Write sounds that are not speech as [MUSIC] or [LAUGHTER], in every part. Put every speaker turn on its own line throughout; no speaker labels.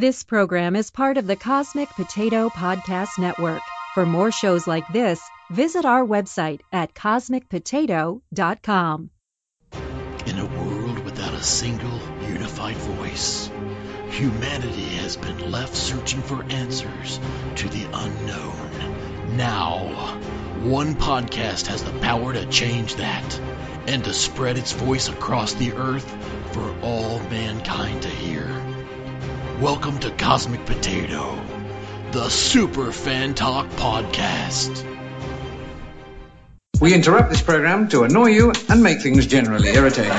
This program is part of the Cosmic Potato Podcast Network. For more shows like this, visit our website at cosmicpotato.com.
In a world without a single unified voice, humanity has been left searching for answers to the unknown. Now, one podcast has the power to change that and to spread its voice across the earth for all mankind to hear. Welcome to Cosmic Potato, the Super Fan Talk Podcast.
We interrupt this program to annoy you and make things generally irritating.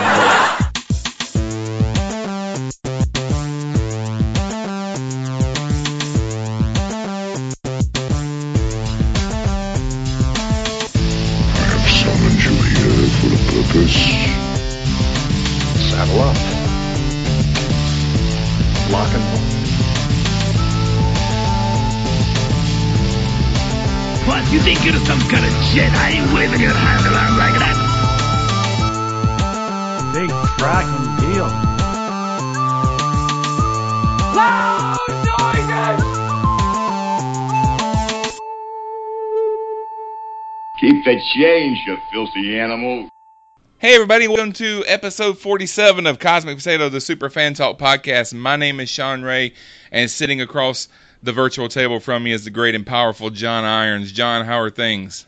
Keep the change, you filthy animal.
Hey everybody, welcome to episode 47 of Cosmic Potato, the Super Fan Talk podcast. My name is Sean Ray, and sitting across the virtual table from me is the great and powerful John Irons. John, how are things?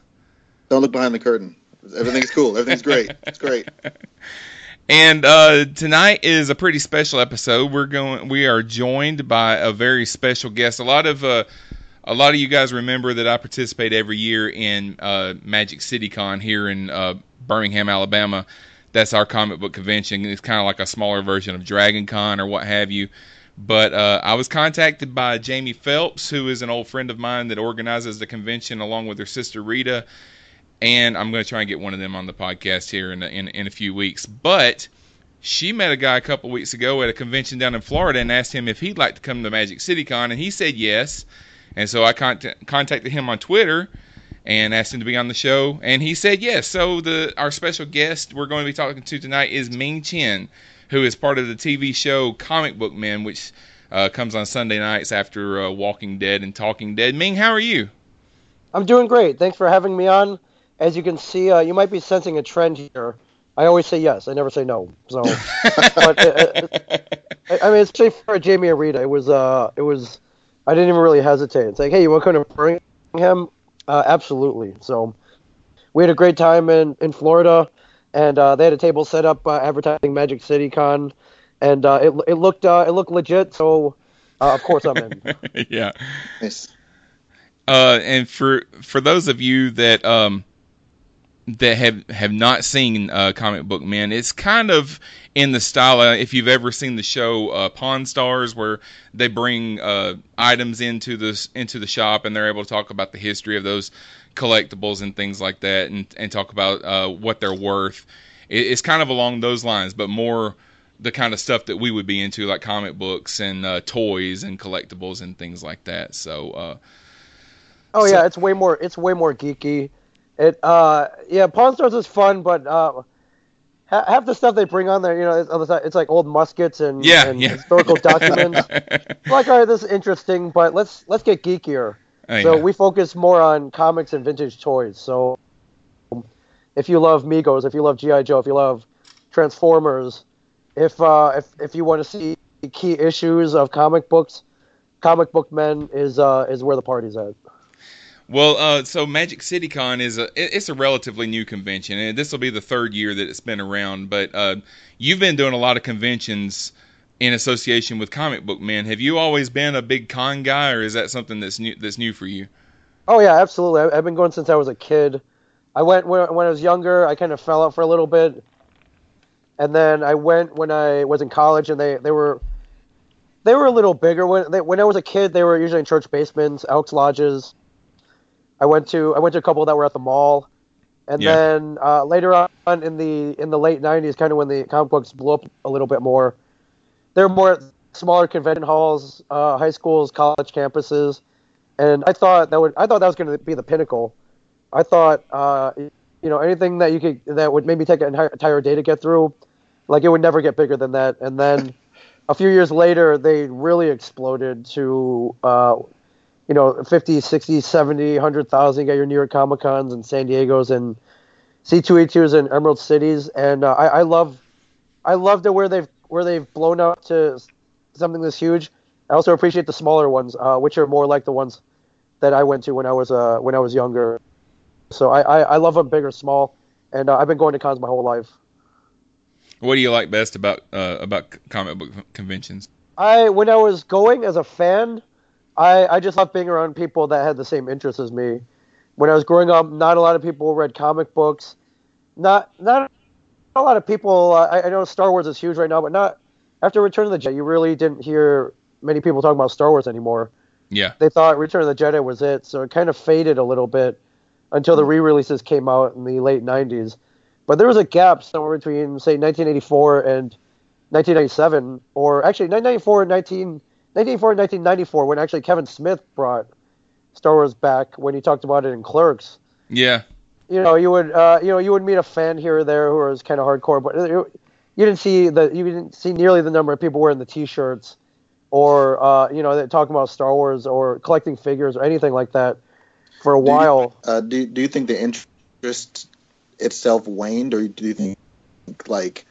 Don't look behind the curtain. Everything's cool. Everything's great. It's great. [LAUGHS]
And uh, tonight is a pretty special episode. We're going. We are joined by a very special guest. A lot of uh, a lot of you guys remember that I participate every year in uh, Magic City Con here in uh, Birmingham, Alabama. That's our comic book convention. It's kind of like a smaller version of Dragon Con or what have you. But uh, I was contacted by Jamie Phelps, who is an old friend of mine that organizes the convention along with her sister Rita. And I'm going to try and get one of them on the podcast here in a, in, in a few weeks. But she met a guy a couple weeks ago at a convention down in Florida and asked him if he'd like to come to Magic City Con, and he said yes. And so I contact, contacted him on Twitter and asked him to be on the show, and he said yes. So the our special guest we're going to be talking to tonight is Ming Chen, who is part of the TV show Comic Book Men, which uh, comes on Sunday nights after uh, Walking Dead and Talking Dead. Ming, how are you?
I'm doing great. Thanks for having me on. As you can see, uh, you might be sensing a trend here. I always say yes. I never say no. So, [LAUGHS] but uh, uh, I mean, especially for Jamie and Rita, it was uh, it was. I didn't even really hesitate. It's like, hey, you want to come to Birmingham? Uh, absolutely. So, we had a great time in in Florida, and uh, they had a table set up uh, advertising Magic City Con, and uh, it it looked uh, it looked legit. So, uh, of course, I'm in. [LAUGHS]
yeah.
Nice.
Uh, and for for those of you that um that have have not seen uh, Comic Book Men, it's kind of in the style. Uh, if you've ever seen the show uh, Pawn Stars, where they bring uh, items into the into the shop and they're able to talk about the history of those collectibles and things like that, and and talk about uh, what they're worth. It, it's kind of along those lines, but more the kind of stuff that we would be into, like comic books and uh, toys and collectibles and things like that. So. Uh,
Oh
So-
yeah, it's way more it's way more geeky. It uh yeah, Pawn Stars is fun, but uh ha- half the stuff they bring on there, you know, it's, it's like old muskets and,
Yeah,
and
yeah.
historical documents. [LAUGHS] like, all right, this is interesting, but let's let's get geekier.
Oh,
so
yeah.
we focus more on comics and vintage toys. So if you love Megos, if you love GI Joe, if you love Transformers, if uh, if if you want to see key issues of comic books, Comic Book Men is uh, is where the party's at.
Well, uh, so Magic City Con is a it's a relatively new convention, and this will be the third year that it's been around. But uh, you've been doing a lot of conventions in association with Comic Book Men. Have you always been a big con guy, or is that something that's new that's new for you?
Oh yeah, absolutely. I- I've been going since I was a kid. I went when, when I was younger. I kind of fell out for a little bit, and then I went when I was in college, and they, they were they were a little bigger when they, when I was a kid. They were usually in church basements, Elks lodges. I went to I went to a couple that were at the mall, and
Yeah.
then uh, later on in the in the late '90s, kind of when the comic books blew up a little bit more, there were more smaller convention halls, uh, high schools, college campuses, and I thought that would I thought that was going to be the pinnacle. I thought uh, you know anything that you could that would maybe take an entire, entire day to get through, like it would never get bigger than that. And then [LAUGHS] a few years later, they really exploded to, uh, you know, 50, 60, 70, 100,000. You got your New York Comic Cons and San Diego's and C2E2s and Emerald Cities. And uh, I, I love, I love the where they've where they've blown up to something this huge. I also appreciate the smaller ones, uh, which are more like the ones that I went to when I was uh, when I was younger. So I, I, I love them big or small, and uh, I've been going to cons my whole life.
What do you like best about uh, about comic book conventions?
I when I was going as a fan, I I just loved being around people that had the same interests as me. When I was growing up, not a lot of people read comic books. Not not a lot of people. Uh, I, I know Star Wars is huge right now, but not after Return of the Jedi. You really didn't hear many people talking about Star Wars anymore.
Yeah.
They thought Return of the Jedi was it, so it kind of faded a little bit until the re-releases came out in the late 90s. But there was a gap somewhere between, say, 1984 and 1997, or actually 1994 and 19, 1984 and 1994, when actually Kevin Smith brought Star Wars back when he talked about it in Clerks.
Yeah.
You know, you would, uh, you know, you would meet a fan here or there who was kind of hardcore, but you didn't see the, you didn't see nearly the number of people wearing the T-shirts, or uh, you know, talking about Star Wars or collecting figures or anything like that for a
do
while.
You, uh, do do you think the interest itself waned, or do you think like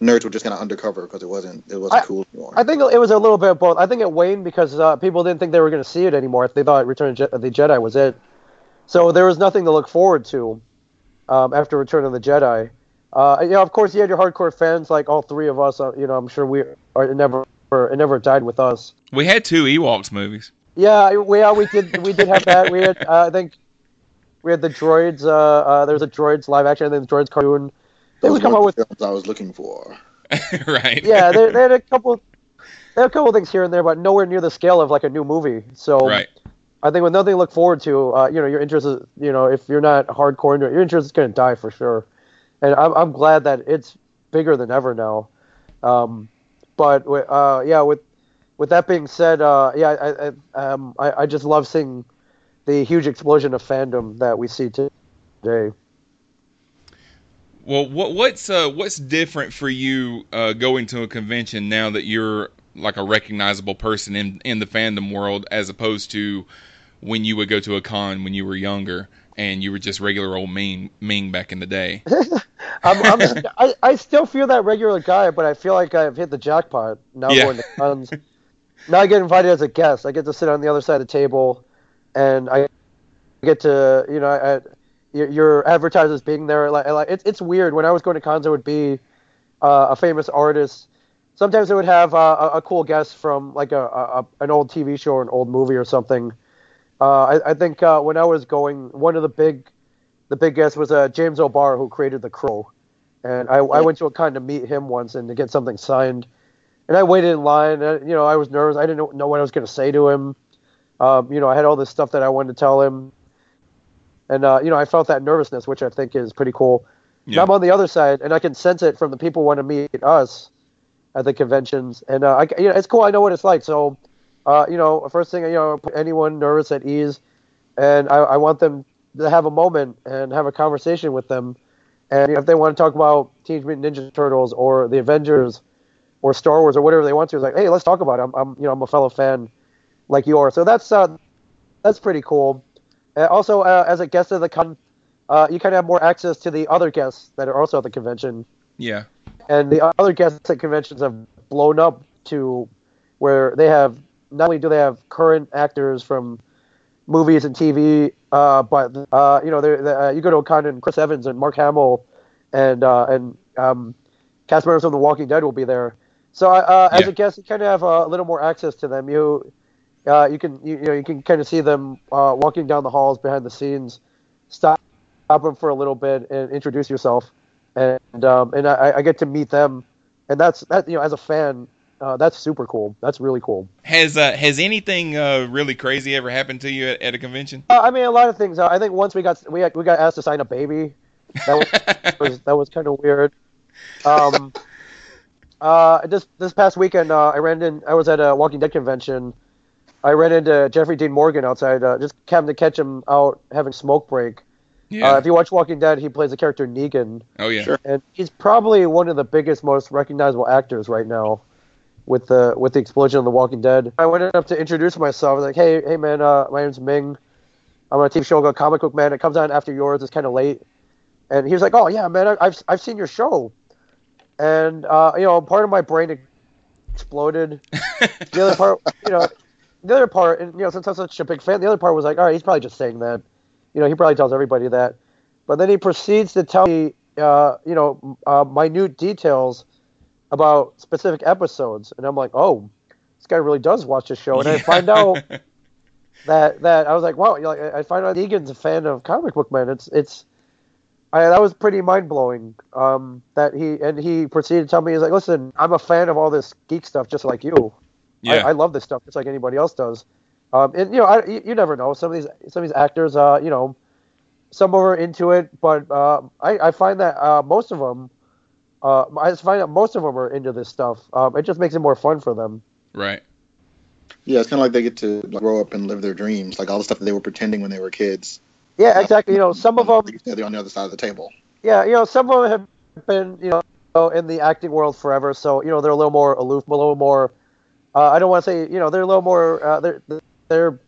nerds were just kind of undercover because it wasn't it wasn't
I,
cool anymore?
I think it was a little bit of both. I think it waned because uh, people didn't think they were going to see it anymore. If they thought Return of the Jedi was it, so there was nothing to look forward to um, after Return of the Jedi. Uh, you know, of course, you had your hardcore fans like all three of us. Uh, you know, I'm sure we are it never it never died with us.
We had two Ewoks movies.
Yeah, we yeah, we did we did have that. We had uh, I think we had the droids. Uh, uh, there was a droids live action, and then the droids cartoon. They
Those
would come
were
out with
the films I was looking for. [LAUGHS]
right.
yeah, they, they had a [LAUGHS] couple. They had a couple things here and there, but nowhere near the scale of like a new movie. So
Right.
I think with nothing to look forward to, uh, you know, your interest is, you know, if you're not hardcore into it, your interest is going to die for sure. And I'm, I'm glad that it's bigger than ever now. Um, but uh, yeah, with with that being said, uh, yeah, I, I, um, I I just love seeing the huge explosion of fandom that we see today.
Well, what what's uh what's different for you uh going to a convention now that you're like a recognizable person in in the fandom world as opposed to when you would go to a con when you were younger and you were just regular old Ming Ming back in the day. [LAUGHS]
I'm, I'm, I, I still feel that regular guy, but I feel like I've hit the jackpot now
Yeah.
going to cons. now I get invited as a guest. I get to sit on the other side of the table, and I get to, you know, I, your, your advertisers being there. Like, like it's it's weird. When I was going to cons, it would be uh, a famous artist. Sometimes it would have uh, a, a cool guest from like a, a an old TV show or an old movie or something. Uh, I, I think uh, when I was going, one of the big the big guest was uh, James O'Barr, who created The Crow. And I, I went to a con to meet him once and to get something signed. And I waited in line. And, you know, I was nervous. I didn't know- know what I was going to say to him. Um, you know, I had all this stuff that I wanted to tell him. And, uh, you know, I felt that nervousness, which I think is pretty cool.
Yeah.
Now I'm on the other side, and I can sense it from the people who want to meet us at the conventions. And, uh, I, you know, it's cool. I know what it's like. So, uh, you know, first thing, you know, put anyone nervous at ease. And I, I want them to have a moment and have a conversation with them. And if they want to talk about Teenage Mutant Ninja Turtles or the Avengers or Star Wars or whatever they want to, it's like, hey, let's talk about it. I'm, I'm you know, I'm a fellow fan like you are. So that's uh, that's pretty cool. Uh, also, uh, as a guest of the con, uh, you kind of have more access to the other guests that are also at the convention.
Yeah.
And the other guests at conventions have blown up to where they have not only do they have current actors from movies and TV, uh, but uh, you know, they're, they're, uh, you go to a con and Chris Evans and Mark Hamill and uh, and um, cast members from The Walking Dead will be there. So uh, as
Yeah.
a guest, you kind of have a little more access to them. You uh, you can you, you know you can kind of see them uh, walking down the halls behind the scenes, stop stop them for a little bit and introduce yourself, and um, and I, I get to meet them, and that's that you know as a fan, uh, that's super cool. That's really cool.
Has uh, has anything uh, really crazy ever happened to you at, at a convention?
Uh, I mean, a lot of things. Uh, I think once we got we we got asked to sign a baby. That was, was that was kind of weird. Um, [LAUGHS] uh, this this past weekend, uh, I ran in. I was at a Walking Dead convention. I ran into Jeffrey Dean Morgan outside. Uh, just happened to catch him out having smoke break.
Yeah.
Uh, if you watch Walking Dead, he plays the character Negan,
oh yeah.
Sure.
and he's probably one of the biggest, most recognizable actors right now. with the with the explosion of The Walking Dead. I went up to introduce myself. I was like, "Hey, hey, man, uh, my name's Ming. I'm on a TV show called Comic Book Man. It comes on after yours. It's kind of late." And he was like, "Oh yeah, man, I- I've I've seen your show." And uh, you know, part of my brain exploded. [LAUGHS] the other part, you know, the other part, and you know, since I'm such a big fan, the other part was like, all right, he's probably just saying that. You know, he probably tells everybody that. But then he proceeds to tell me, uh, you know, uh, minute details about specific episodes, and I'm like, oh, this guy really does watch the show. And I find out [LAUGHS] that that I was like, wow, you know, like, I find out Negan's a fan of comic book man. It's it's. I, that was pretty mind blowing. Um, that he and he proceeded to tell me he's like, listen, I'm a fan of all this geek stuff, just like you.
Yeah.
I, I love this stuff just like anybody else does. Um, and you know, I, you, you never know. Some of these some of these actors, uh, you know, some are into it, but uh, I, I find that uh, most of them, uh, I just find that most of them are into this stuff. Um, it just makes it more fun for them.
Right.
Yeah, it's kind of like they get to like, grow up and live their dreams, like all the stuff that they were pretending when they were kids.
Yeah, exactly. You know, some of them, [LAUGHS]
They're on the other side of the table.
yeah, you know, some of them have been, you know, in the acting world forever, so you know they're a little more aloof, a little more. Uh, I don't want to say, you know, they're a little more. Uh, they're they're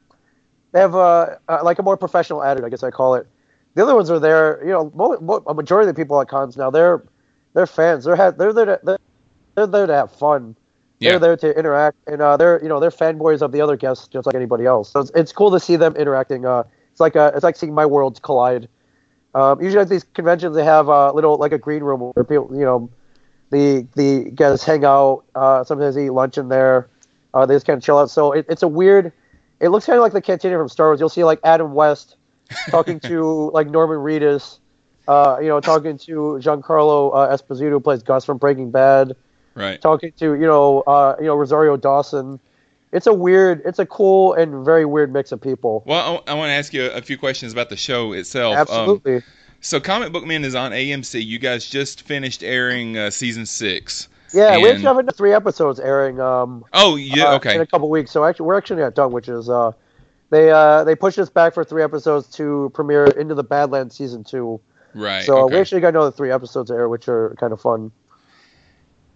they have a, uh, like a more professional attitude, I guess I call it. The other ones are there, you know, mo- mo- a majority of the people at cons now they're they're fans. They're ha- they're there to, they're, they're there to have fun.
Yeah.
They're there to interact, and uh, they're you know they're fanboys of the other guests just like anybody else. So it's, it's cool to see them interacting. Uh, it's like a, it's like seeing my worlds collide. Um, usually at these conventions they have a little like a green room where people you know the the guys hang out. Uh, sometimes they eat lunch in there. Uh, they just kind of chill out. So it, it's a weird. It looks kind of like the cantina from Star Wars. You'll see like Adam West talking to [LAUGHS] like Norman Reedus. Uh, you know, talking to Giancarlo uh, Esposito, who plays Gus from Breaking Bad.
Right.
Talking to you know, uh, you know Rosario Dawson. It's a weird, it's a cool and very weird mix of people.
Well, I, I want to ask you a, a few questions about the show itself. Um,
Absolutely.
so, Comic Book Man is on AMC. You guys just finished airing uh, season six.
Yeah, we
and-
actually have three episodes airing. Um,
Oh, yeah.
uh,
okay.
in a couple weeks. So actually, we're actually not done, which is uh, they uh, they pushed us back for three episodes to premiere into the Badlands season two.
right.
So
okay.
we actually got another three episodes to air, which are kind of fun.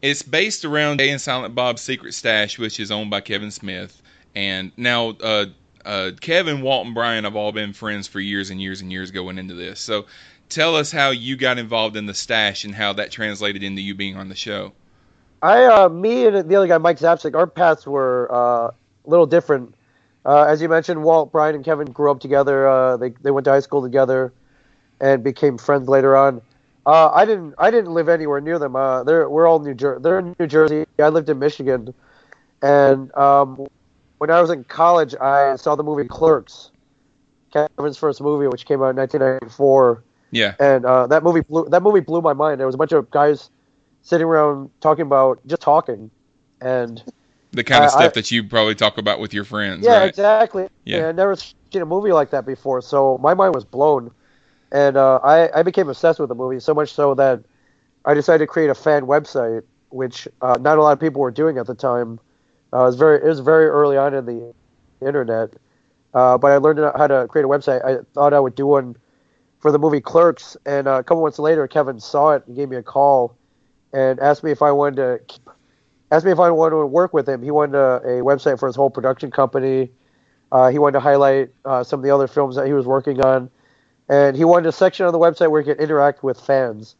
It's based around Jay and Silent Bob's Secret Stash, which is owned by Kevin Smith. And now, uh, uh, Kevin, Walt, and Brian have all been friends for years and years and years going into this. So, tell us how you got involved in the stash and how that translated into you being on the show.
I, uh, me and the other guy, Mike Zapcic, our paths were uh, a little different. Uh, as you mentioned, Walt, Brian, and Kevin grew up together. Uh, they they went to high school together, and became friends later on. Uh, I didn't I didn't live anywhere near them. Uh, they're we're all New Jer- They're in New Jersey. I lived in Michigan, and um, when I was in college, I saw the movie Clerks, Kevin's first movie, which came out in 1994
Yeah.
and uh, that movie blew that movie blew my mind. There was a bunch of guys sitting around talking about just talking, and [LAUGHS]
The kind of
I-
stuff
I-
that you probably talk about with your friends,
yeah,
right?
exactly.
Yeah.
Yeah, I never seen a movie like that before, so my mind was blown, and uh, I I became obsessed with the movie so much so that I decided to create a fan website, which uh, not a lot of people were doing at the time. Uh, it was very it was very early on in the internet, uh, but I learned how to create a website. I thought I would do one for the movie Clerks, and uh, a couple months later, Kevin saw it and gave me a call and asked me if I wanted to keep, asked me if I wanted to work with him. He wanted a, a website for his whole production company. Uh, he wanted to highlight uh, some of the other films that he was working on, and he wanted a section on the website where he could interact with fans.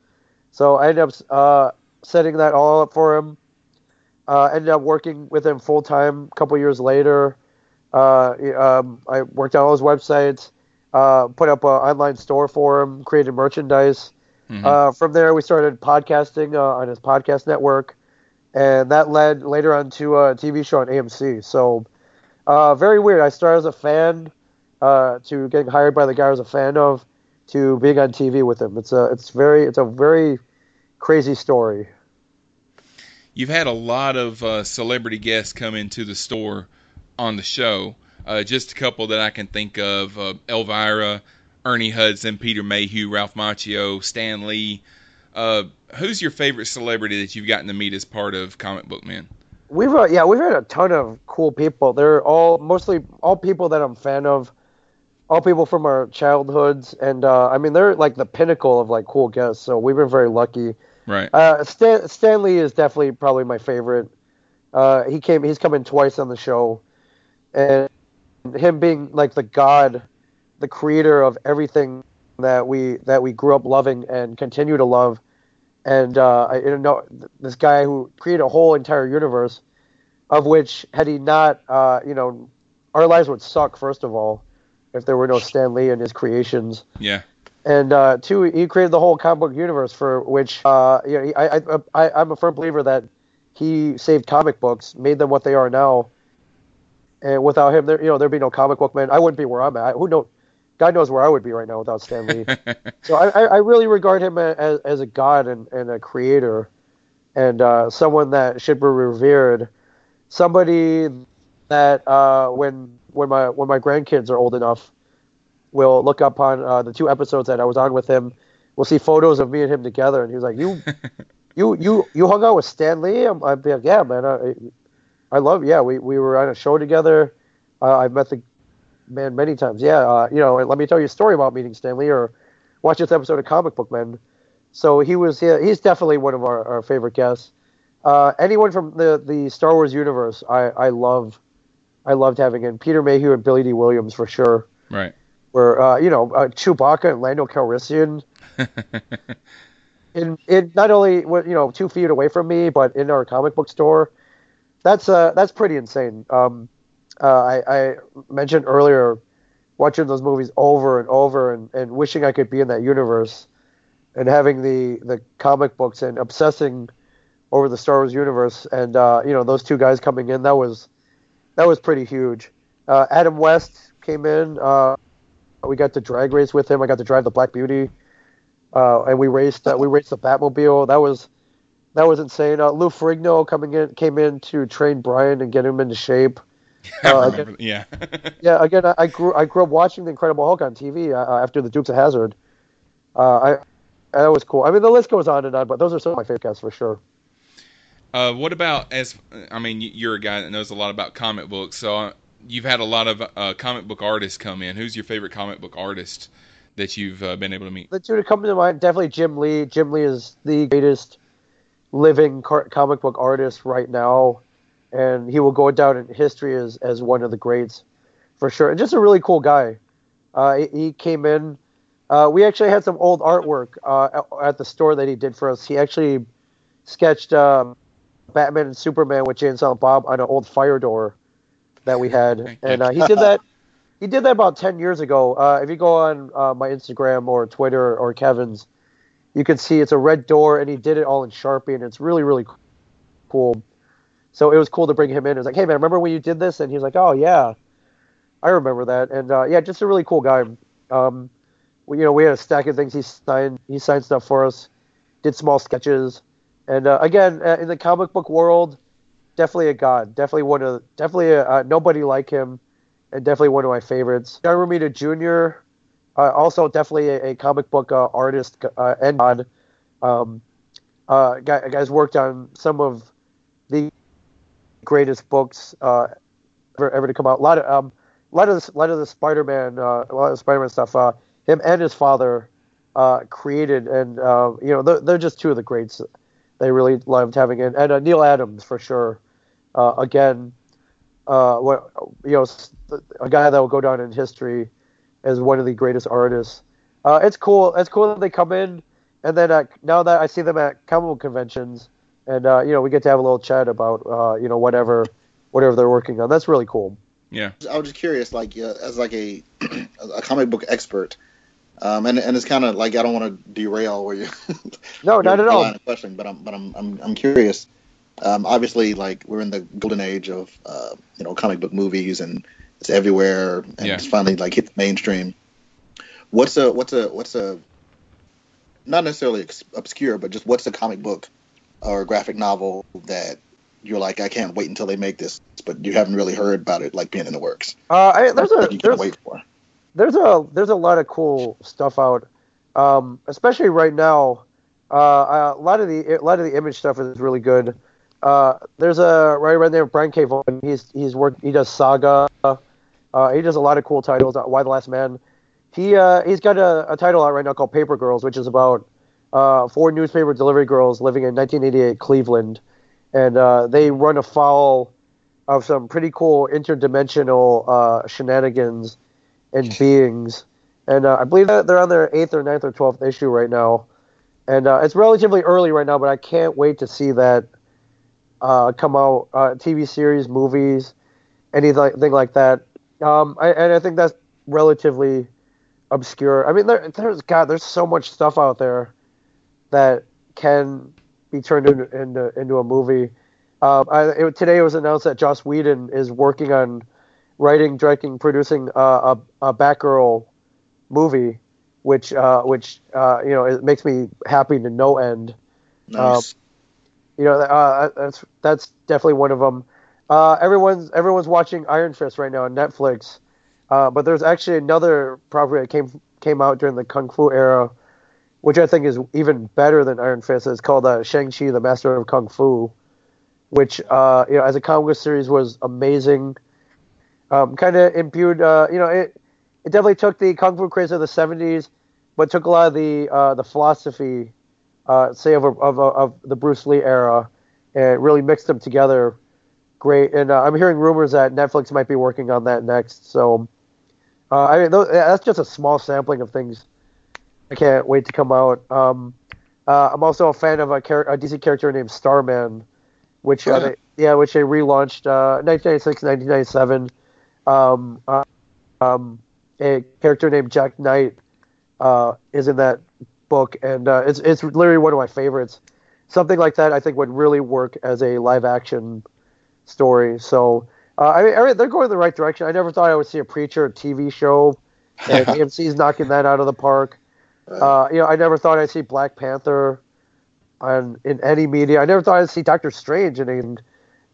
So I ended up uh, setting that all up for him. Uh, ended up working with him full time. A couple years later, uh, um, I worked on all his websites, uh, put up an online store for him, created merchandise.
Mhm.
Uh, from there, we started podcasting uh, on his podcast network, and that led later on to a TV show on AMC. So, uh, very weird. I started as a fan, uh, to getting hired by the guy I was a fan of, to being on TV with him. It's a, it's very, it's a very crazy story.
You've had a lot of uh, celebrity guests come into the store on the show. Uh, just a couple that I can think of: uh, Elvira, Ernie Hudson, Peter Mayhew, Ralph Macchio, Stan Lee. Uh, who's your favorite celebrity that you've gotten to meet as part of Comic Book Man?
We've uh, yeah, we've had a ton of cool people. They're all mostly all people that I'm a fan of, all people from our childhoods, and uh, I mean they're like the pinnacle of like cool guests. So we've been very lucky.
Right.
Uh, Stan Stanley is definitely probably my favorite. Uh, he came. He's coming twice on the show, and him being like the god, the creator of everything that we that we grew up loving and continue to love, and uh, I you know this guy who created a whole entire universe, of which had he not, uh, you know, our lives would suck. First of all, if there were no Stan Lee and his creations.
Yeah.
And uh, two, he created the whole comic book universe for which, uh, you know, I, I, I, I'm a firm believer that he saved comic books, made them what they are now. And without him, there, you know, there'd be no comic book man. I wouldn't be where I'm at. Who knows? God knows where I would be right now without Stan Lee. [LAUGHS] so I, I really regard him as, as a god and, and a creator, and uh, someone that should be revered. Somebody that uh, when when my when my grandkids are old enough, will look up on uh, the two episodes that I was on with him. We'll see photos of me and him together, and he was like, "You, [LAUGHS] you, you, you hung out with Stan Lee?" I'm, I'd be like, "Yeah, man. I, I love. Yeah, we, we were on a show together. Uh, I've met the man many times. Yeah, uh, you know. Let me tell you a story about meeting Stan Lee, or watch this episode of Comic Book Men. So he was. He's definitely one of our, our favorite guests. Uh, anyone from the the Star Wars universe, I I love. I loved having in Peter Mayhew and Billy Dee Williams for sure.
Right
where uh, you know uh, Chewbacca and Lando Calrissian, [LAUGHS] in not only you know two feet away from me, but in our comic book store. That's uh that's pretty insane. Um, uh, I, I mentioned earlier watching those movies over and over and, and wishing I could be in that universe and having the the comic books and obsessing over the Star Wars universe and uh, you know those two guys coming in that was that was pretty huge. Uh, Adam West came in. Uh, we got to drag race with him. I got to drive the Black Beauty, uh, and we raced. Uh, we raced the Batmobile. That was that was insane. Lou Ferrigno coming in came in to train Brian and get him into shape. [LAUGHS]
Uh, again, yeah, [LAUGHS]
yeah. Again, I, I, grew I grew up watching the Incredible Hulk on TV uh, after the Dukes of Hazzard. Uh, I that was cool. I mean, the list goes on and on, but those are some of my favorite for sure.
Uh, what about as I mean, you're a guy that knows a lot about comic books, so you've had a lot of uh, comic book artists come in. Who's your favorite comic book artist that you've uh, been able to meet?
The two that come to mind definitely Jim Lee. Jim Lee is the greatest living car- comic book artist right now, and he will go down in history as as one of the greats for sure. And just a really cool guy. Uh, he, he, came in. Uh, we actually had some old artwork uh, at the store that he did for us. He actually sketched um, Batman and Superman with Jay and Silent Bob on an old fire door that we had, and uh, he did that. He did that about ten years ago. Uh, if you go on uh, my Instagram or Twitter or Kevin's, you can see it's a red door, and he did it all in Sharpie, and it's really really cool. So it was cool to bring him in. It was like, hey man, remember when you did this? And he was like, oh yeah, I remember that. And uh, yeah, just a really cool guy. Um, we, you know, we had a stack of things he signed. He signed stuff for us, did small sketches, and uh, again, uh, in the comic book world, definitely a god. Definitely one of definitely a, uh, nobody like him, and definitely one of my favorites. John Romita Jr. Uh, also definitely a, a comic book artist and god. Um, uh, guy, guys worked on some of the greatest books uh, ever, ever to come out. A lot of um, a lot of this, a lot of the Spider-Man, uh, a lot of Spider-Man stuff. Uh, him and his father uh, created, and uh, you know they're, they're just two of the greats they really loved having it. And uh, Neal Adams for sure. Uh, again, uh, what you know, a guy that will go down in history as one of the greatest artists. Uh, it's cool. It's cool that they come in, and then now that I see them at comic conventions, and uh, you know, we get to have a little chat about you know whatever whatever they're working on. That's really cool.
Yeah.
I was just curious, like as like a [CLEARS THROAT] a comic book expert. Um, and and it's kind of like I don't want to derail where you. [LAUGHS]
no, not at all.
Question, but I'm but I'm I'm, I'm curious. Um, obviously, like we're in the golden age of uh, you know comic book movies, and it's everywhere, and yeah. it's finally like hit the mainstream. What's a what's a what's a not necessarily obscure, but just what's a comic book or a graphic novel that you're like, I can't wait until they make this, but you haven't really heard about it like being in the works.
Uh, I, there's a you can't wait for there's a there's a lot of cool stuff out, um, especially right now. Uh, a lot of the a lot of the image stuff is really good. Uh, there's a right right there, Brian K. Vaughan. He's he's worked. He does Saga. Uh, he does a lot of cool titles. Y the Last Man. He uh, he's got a, a, title out right now called Paper Girls, which is about uh, four newspaper delivery girls living in 1988 Cleveland, and uh, they run afoul of some pretty cool interdimensional uh, shenanigans and beings. And uh, I believe that they're on their eighth or ninth or twelfth issue right now, and uh, it's relatively early right now. But I can't wait to see that uh, come out. Uh, TV series, movies, anything like that. Um, I, and I think that's relatively obscure. I mean, there, there's God, there's so much stuff out there that can be turned into into, into a movie. Um, I, it, today it was announced that Joss Whedon is working on writing, directing, producing uh, a, a Batgirl movie, which uh, which uh, you know it makes me happy to no end.
Nice.
Um, you know uh, that's that's definitely one of them. Uh, everyone's everyone's watching Iron Fist right now on Netflix, uh, but there's actually another property that came came out during the Kung Fu era, which I think is even better than Iron Fist. It's called uh, Shang Chi, the Master of Kung Fu, which uh, you know as a comic series was amazing. Um, kind of imbued, uh, you know, it it definitely took the kung fu craze of the '70s, but took a lot of the uh, the philosophy, uh, say of, of of the Bruce Lee era, and really mixed them together. Great, and uh, I'm hearing rumors that Netflix might be working on that next. So, uh, I mean, th- that's just a small sampling of things. I can't wait to come out. Um, uh, I'm also a fan of a, char- a DC character named Starman, which uh, they, yeah, which they relaunched uh, 1996, 1997. Um, uh, um, a character named Jack Knight uh, is in that book, and uh, it's it's literally one of my favorites. Something like that, I think, would really work as a live action story. So, uh, I, I mean, they're going in the right direction. I never thought I would see a Preacher TV show, and [LAUGHS] AMC's knocking that out of the park. Uh, you know, I never thought I'd see Black Panther on in any media. I never thought I'd see Doctor Strange and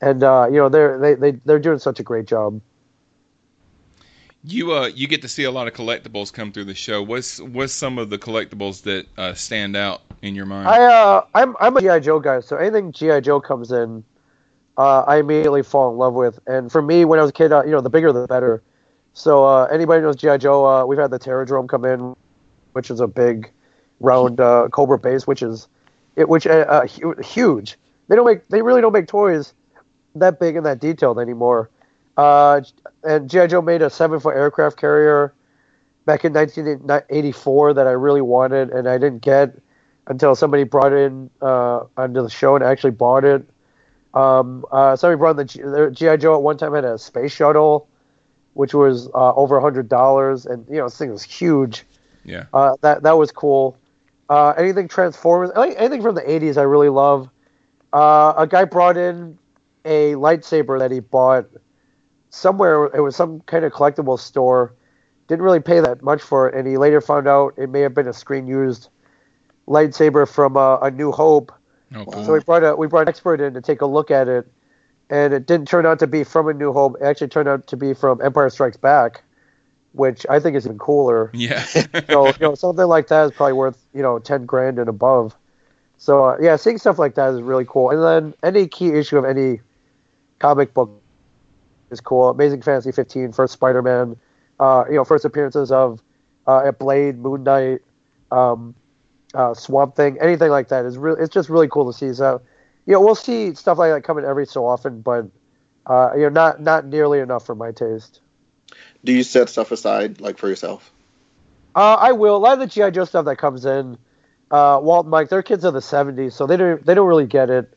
and uh, you know they're they, they they're doing such a great job.
You uh you get to see a lot of collectibles come through the show. What's what's some of the collectibles that uh, stand out in your mind?
I uh I'm I'm a GI Joe guy, so anything GI Joe comes in, uh, I immediately fall in love with. And for me, when I was a kid, uh, you know, the bigger the better. So uh, anybody knows GI Joe? Uh, we've had the Terrordrome come in, which is a big, round uh, Cobra base, which is it, which uh, uh, huge. They don't make they really don't make toys that big and that detailed anymore. Uh, and GI Joe made a seven foot aircraft carrier back in 1984 that I really wanted, and I didn't get until somebody brought it in uh, onto the show and actually bought it. Um, uh, somebody brought the GI Joe at one time had a space shuttle, which was uh, over a hundred dollars, and you know this thing was huge.
Yeah.
Uh, that that was cool. Uh, anything Transformers, anything from the '80s, I really love. Uh, a guy brought in a lightsaber that he bought somewhere. It was some kind of collectible store. Didn't really pay that much for it, and he later found out it may have been a screen used lightsaber from uh, A New Hope.
Oh, cool.
So we brought a we brought an expert in to take a look at it, and it didn't turn out to be from A New Hope. It actually turned out to be from Empire Strikes Back, which I think is even cooler.
yeah. [LAUGHS]
so you know something like that is probably worth you know ten grand and above. So uh, yeah, seeing stuff like that is really cool. And then any key issue of any comic book is cool. Amazing Fantasy 15, first Spider-Man, uh, you know, first appearances of uh, Blade, Moon Knight, um, uh, Swamp Thing, anything like that is really it's just really cool to see. So you know, we'll see stuff like that coming every so often, but uh, you know, not not nearly enough for my taste.
Do you set stuff aside like for yourself?
Uh, I will. A lot of the GI Joe stuff that comes in, uh, Walt and Mike, they're kids of the '70s, so they don't they don't really get it.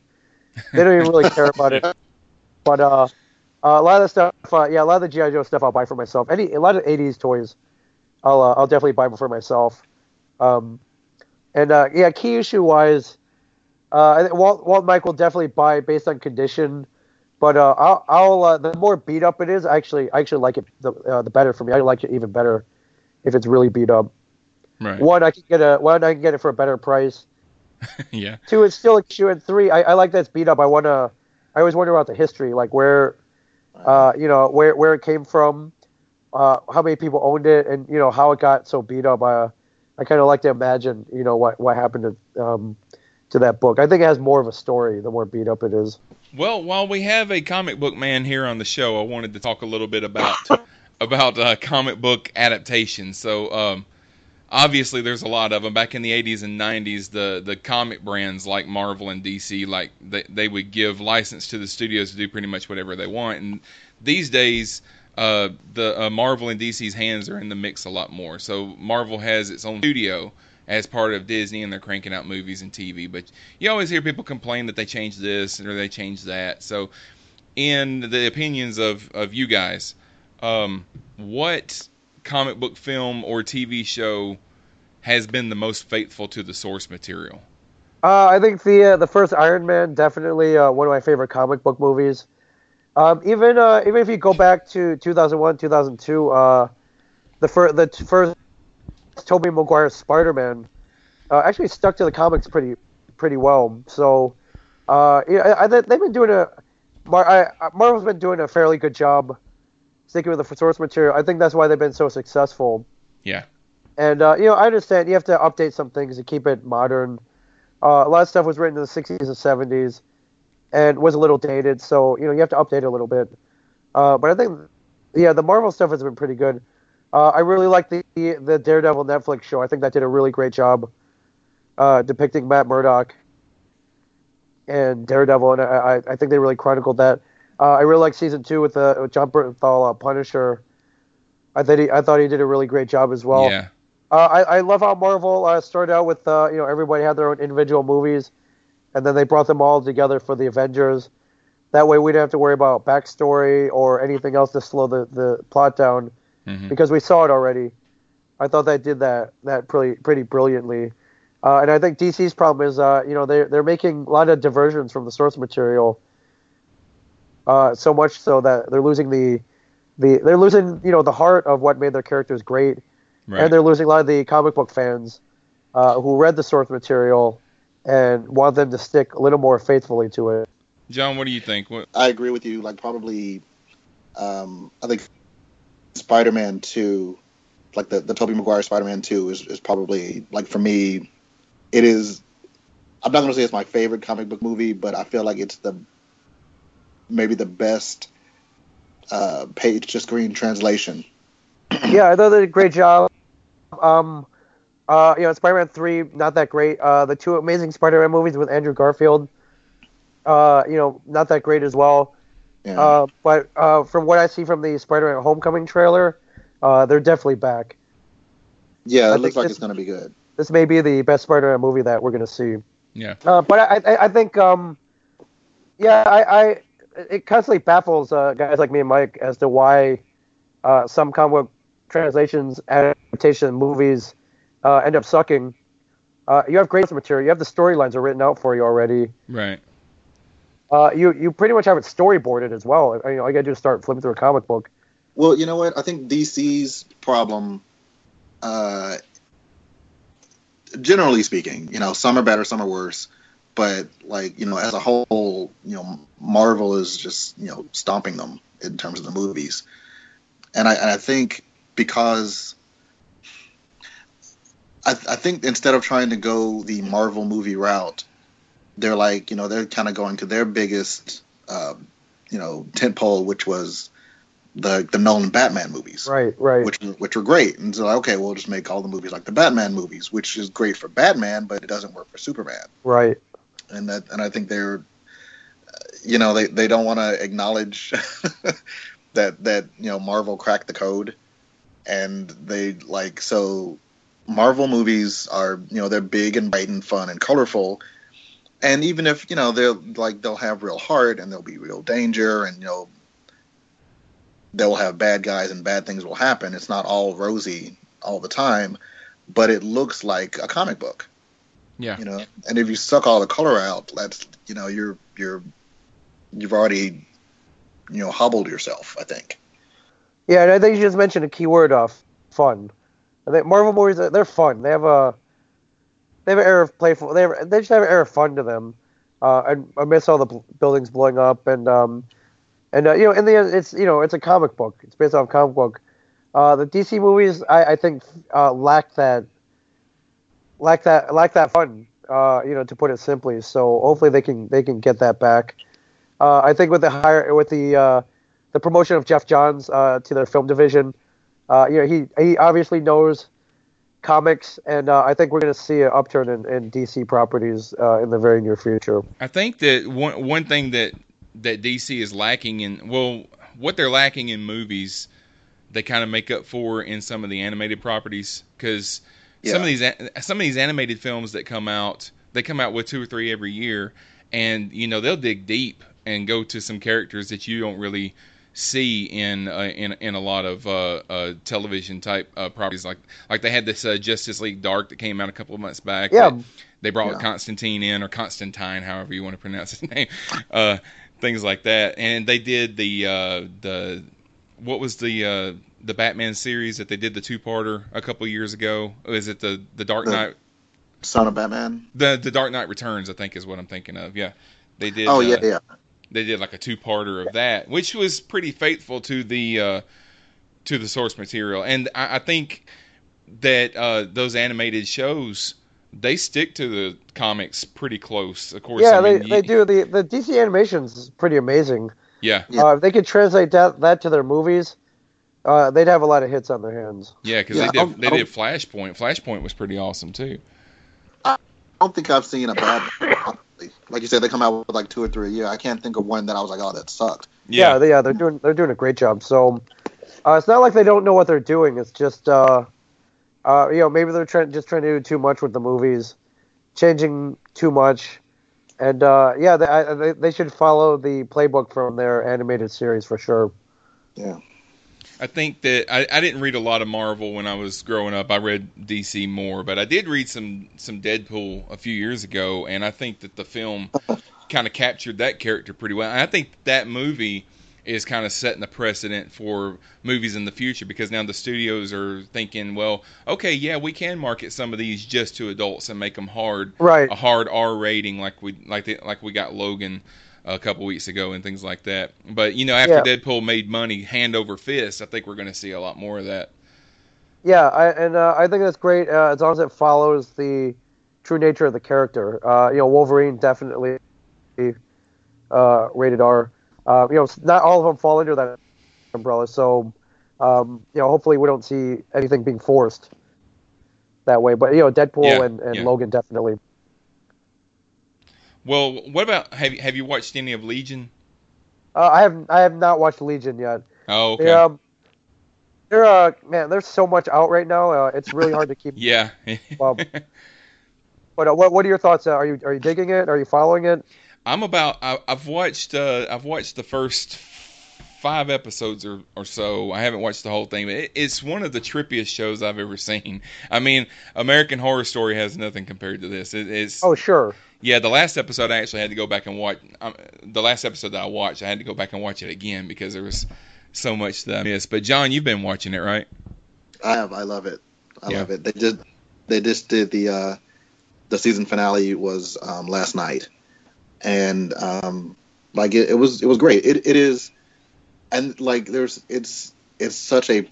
They don't even really care about it. [LAUGHS] But uh, uh, a lot of the stuff, uh, yeah, a lot of the GI Joe stuff I'll buy for myself. Any a lot of '80s toys, I'll uh, I'll definitely buy them for myself. Um, and uh, yeah, key issue wise, uh, Walt Walt and Mike will definitely buy based on condition. But uh, I'll, I'll uh, the more beat up it is, actually, I actually like it the uh, the better for me. I like it even better if it's really beat up.
Right.
One, I can get a one, I can get it for a better price. [LAUGHS]
yeah.
Two, it's still a shoe, And three, I, I like that it's beat up. I want to. I always wonder about the history, like where, uh, you know, where where it came from, uh, how many people owned it, and you know how it got so beat up. Uh, I kind of like to imagine, you know, what what happened to um, to that book. I think it has more of a story the more beat up it is.
Well, while we have a comic book man here on the show, I wanted to talk a little bit about [LAUGHS] about uh, comic book adaptations. So, um, obviously there's a lot of them. Back in the 80s and 90s, the the comic brands like Marvel and DC, like they they would give license to the studios to do pretty much whatever they want. And these days, uh, the uh, Marvel and DC's hands are in the mix a lot more. So Marvel has its own studio as part of Disney, and they're cranking out movies and TV. But you always hear people complain that they changed this or they changed that. So, in the opinions of of you guys, um, what comic book film or TV show has been the most faithful to the source material?
Uh, I think the uh, the first Iron Man definitely uh, one of my favorite comic book movies. Um, even uh, even if you go back to 2001, 2002, uh, the first the first Tobey Maguire Spider Man uh, actually stuck to the comics pretty pretty well. So uh, yeah, I, they've been doing a Mar- I, Marvel's been doing a fairly good job sticking with the source material. I think that's why they've been so successful.
Yeah.
And uh, you know, I understand you have to update some things to keep it modern. Uh, a lot of stuff was written in the 60s and 70s, and was a little dated. So you know, you have to update a little bit. Uh, but I think, yeah, the Marvel stuff has been pretty good. Uh, I really like the the Daredevil Netflix show. I think that did a really great job uh, depicting Matt Murdock and Daredevil, and I, I think they really chronicled that. Uh, I really like season two with, uh, with Jon Bernthal, uh, Punisher. I thought he I thought he did a really great job as well.
Yeah.
Uh, I, I love how Marvel uh, started out with uh, you know everybody had their own individual movies, and then they brought them all together for the Avengers. That way we didn't have to worry about backstory or anything else to slow the, the plot down mm-hmm. because we saw it already. I thought they did that that pretty pretty brilliantly. Uh, and I think DC's problem is, uh, you know, they're they're making a lot of diversions from the source material, uh, so much so that they're losing the the they're losing you know the heart of what made their characters great, right. and they're losing a lot of the comic book fans uh, who read the source material and want them to stick a little more faithfully to it.
John, what do you think? What...
I agree with you. Like probably, um, I think Spider-Man Two, like the the Tobey Maguire Spider-Man Two, is is probably like for me, it is. I'm not gonna say it's my favorite comic book movie, but I feel like it's the maybe the best uh, page to screen translation. [CLEARS THROAT]
yeah, I thought they did a great job. Um, uh, you know, Spider-Man three not that great. Uh, the two amazing Spider-Man movies with Andrew Garfield, uh, you know, not that great as well. Yeah. Uh, but uh, from what I see from the Spider-Man Homecoming trailer, uh, they're definitely back.
Yeah, it I looks like this, it's going to be good.
This may be the best Spider-Man movie that we're going to see.
Yeah. Uh,
but I, I, I think, um, yeah, I, I it constantly baffles uh, guys like me and Mike as to why uh, some comic book translations, adaptation movies uh, end up sucking. Uh, you have great material. You have the storylines are written out for you already.
Right.
Uh, you you pretty much have it storyboarded as well. I, you know, all you gotta do is start flipping through a comic book.
Well, you know what? I think DC's problem, uh, generally speaking, you know, some are better, some are worse but like you know as a whole you know marvel is just you know stomping them in terms of the movies and i, and I think because I, I think instead of trying to go the marvel movie route they're like you know they're kind of going to their biggest uh, you know tentpole which was the the Nolan Batman movies,
right, right,
which which were great. And so okay, we'll just make all the movies like the Batman movies, which is great for Batman, but it doesn't work for Superman.
Right.
And that and I think they're uh, you know they, they don't want to acknowledge [LAUGHS] that that you know Marvel cracked the code. And they like so Marvel movies are you know they're big and bright and fun and colorful. And even if you know they'll like they'll have real heart and there'll be real danger and you know they'll have bad guys and bad things will happen it's not all rosy all the time but it looks like a comic book
yeah.
You know, and if you suck all the color out, that's you know you're you're you've already you know hobbled yourself. I think.
Yeah, and I think you just mentioned a key word of fun. I think Marvel movies they're fun. They have a they have an air of playful. They have, they just have an air of fun to them. Uh, and amidst all the buildings blowing up and um and uh, you know in the end it's you know it's a comic book. It's based off a comic book. Uh, the DC movies I, I think uh, lack that like that like that fun. Uh, you know, to put it simply. So hopefully they can they can get that back. Uh, I think with the hire with the uh, the promotion of Geoff Johns to their film division, you know he he obviously knows comics, and uh, I think we're going to see an upturn in, in DC properties uh, in the very near future.
I think that one one thing that that DC is lacking in well, what they're lacking in movies, they kind of make up for in some of the animated properties because yeah. some of these some of these animated films that come out, they come out with two or three every year, and you know they'll dig deep and go to some characters that you don't really see in uh, in in a lot of uh, uh, television type uh, properties. Like like they had this uh, Justice League Dark that came out a couple of months back.
Yeah.
They brought
yeah.
Constantine in or Constantine, however you want to pronounce his [LAUGHS] name. Uh, things like that, and they did the uh, the what was the uh, the Batman series that they did the two parter a couple years ago? Is it the the Dark Knight?
Son of Batman.
The the Dark Knight Returns, I think, is what I'm thinking of. Yeah, they did.
Oh yeah, yeah
they did like a two parter of that, which was pretty faithful to the uh, to the source material. And I, I think that uh, those animated shows they stick to the comics pretty close. Of course,
yeah,
I
mean,
they,
they do. The the DC animations is pretty amazing.
Yeah,
uh, if they could translate that that to their movies, uh, they'd have a lot of hits on their hands.
Yeah, because yeah, they did they did Flashpoint. Flashpoint was pretty awesome too.
I don't think I've seen a bad like you said, they come out with like two or three a year. I can't think of one that I was like, oh, that sucked.
Yeah, yeah, they, yeah they're doing they're doing a great job. So uh, it's not like they don't know what they're doing. It's just uh, you know maybe they're trying just trying to do too much with the movies, changing too much, and uh, yeah, they, I, they they should follow the playbook from their animated series for sure.
Yeah.
I think that I, I didn't read a lot of Marvel when I was growing up. I read DC more, but I did read some some Deadpool a few years ago, and I think that the film [LAUGHS] kind of captured that character pretty well. And I think that movie is kind of setting the precedent for movies in the future because now the studios are thinking, well, okay, yeah, we can market some of these just to adults and make them hard,
right?
A hard R rating like we like the, like we got Logan a couple weeks ago and things like that. But you know, after yeah. Deadpool made money hand over fist, I think we're going to see a lot more of that.
Yeah, I, and uh, I think that's great uh, as long as it follows the true nature of the character. Uh, you know, Wolverine definitely uh, rated R. Uh, you know, not all of them fall under that umbrella, so um, you know, hopefully we don't see anything being forced that way. But you know, Deadpool yeah, and, and yeah. Logan definitely.
Well, what about have you have you watched any of Legion?
Uh, I have I have not watched Legion yet.
Oh, okay. Um,
there, uh, man, there's so much out right now. Uh, it's really hard to keep. [LAUGHS]
yeah.
um, [LAUGHS] but uh, what what are your thoughts? Uh, are you are you digging it? Are you following it?
I'm about. I, have watched. Uh, I've watched the first five episodes or, or so. I haven't watched the whole thing, but it, it's one of the trippiest shows I've ever seen. I mean, American Horror Story has nothing compared to this. It, it's
oh sure.
Yeah, the last episode I actually had to go back and watch. Um, the last episode that I watched, I had to go back and watch it again because there was so much that I missed. But John, you've been watching it, right?
I have. I love it. I yeah. love it. They just they just did the uh, the season finale was um, last night, and um, like it, it was it was great. It it is, and like there's it's it's such a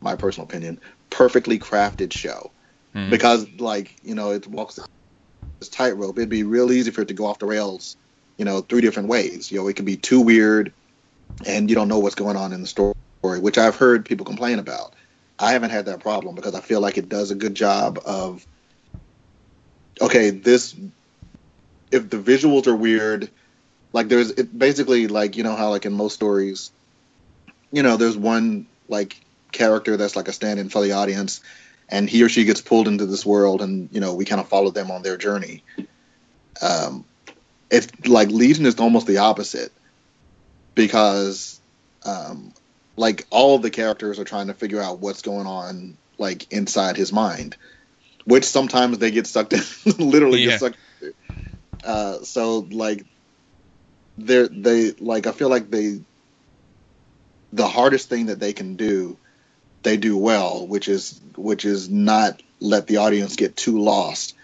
my personal opinion perfectly crafted show mm-hmm. because like you know it walks this tightrope. It'd be real easy for it to go off the rails, you know, three different ways. You know, it could be too weird, and you don't know what's going on in the story, which I've heard people complain about. I haven't had that problem because I feel like it does a good job of, okay, this, if the visuals are weird, like there's it basically like you know how like in most stories, you know, there's one like character that's like a stand-in for the audience and he or she gets pulled into this world, and you know we kind of follow them on their journey. Um, if like Legion is almost the opposite because, um, like all the characters are trying to figure out what's going on, like inside his mind, which sometimes they get sucked in, [LAUGHS] literally yeah. get sucked. Uh, so like, they're they like I feel like they the hardest thing that they can do they do well, which is which is not let the audience get too lost,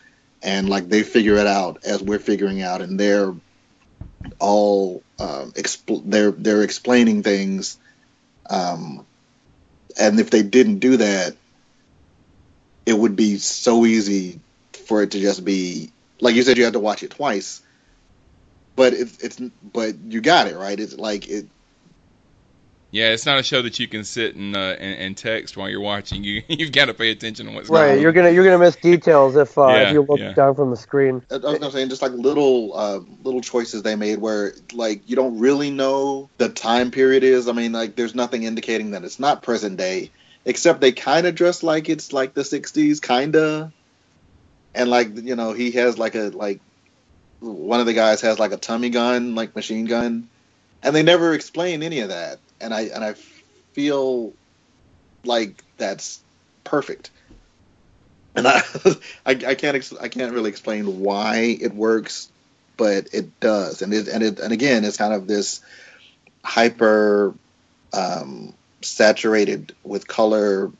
and like they figure it out as we're figuring out, and they're all um, expl- they're they're explaining things, um, and if they didn't do that, it would be so easy for it to just be like you said you had to watch it twice, but it's it's but you got it right. It's like it
Yeah, it's not a show that you can sit and uh, and, and text while you're watching. You [LAUGHS] you've got to pay attention to what's
right.
going on.
Right, You're gonna you're gonna miss details if uh,
Yeah,
if you look
yeah.
down from the screen.
I was gonna saying just like little uh, little choices they made where like you don't really know the time period is. I mean, like there's nothing indicating that it's not present day, except they kind of dress like it's like the '60s, kinda. And like you know, he has like a like one of the guys has like a tommy gun, like machine gun, and they never explain any of that. And I and I feel like that's perfect and I, [LAUGHS] I, I can't, ex- I can't really explain why it works, but it does, and it, and it, and again, it's kind of this hyper um, saturated with color,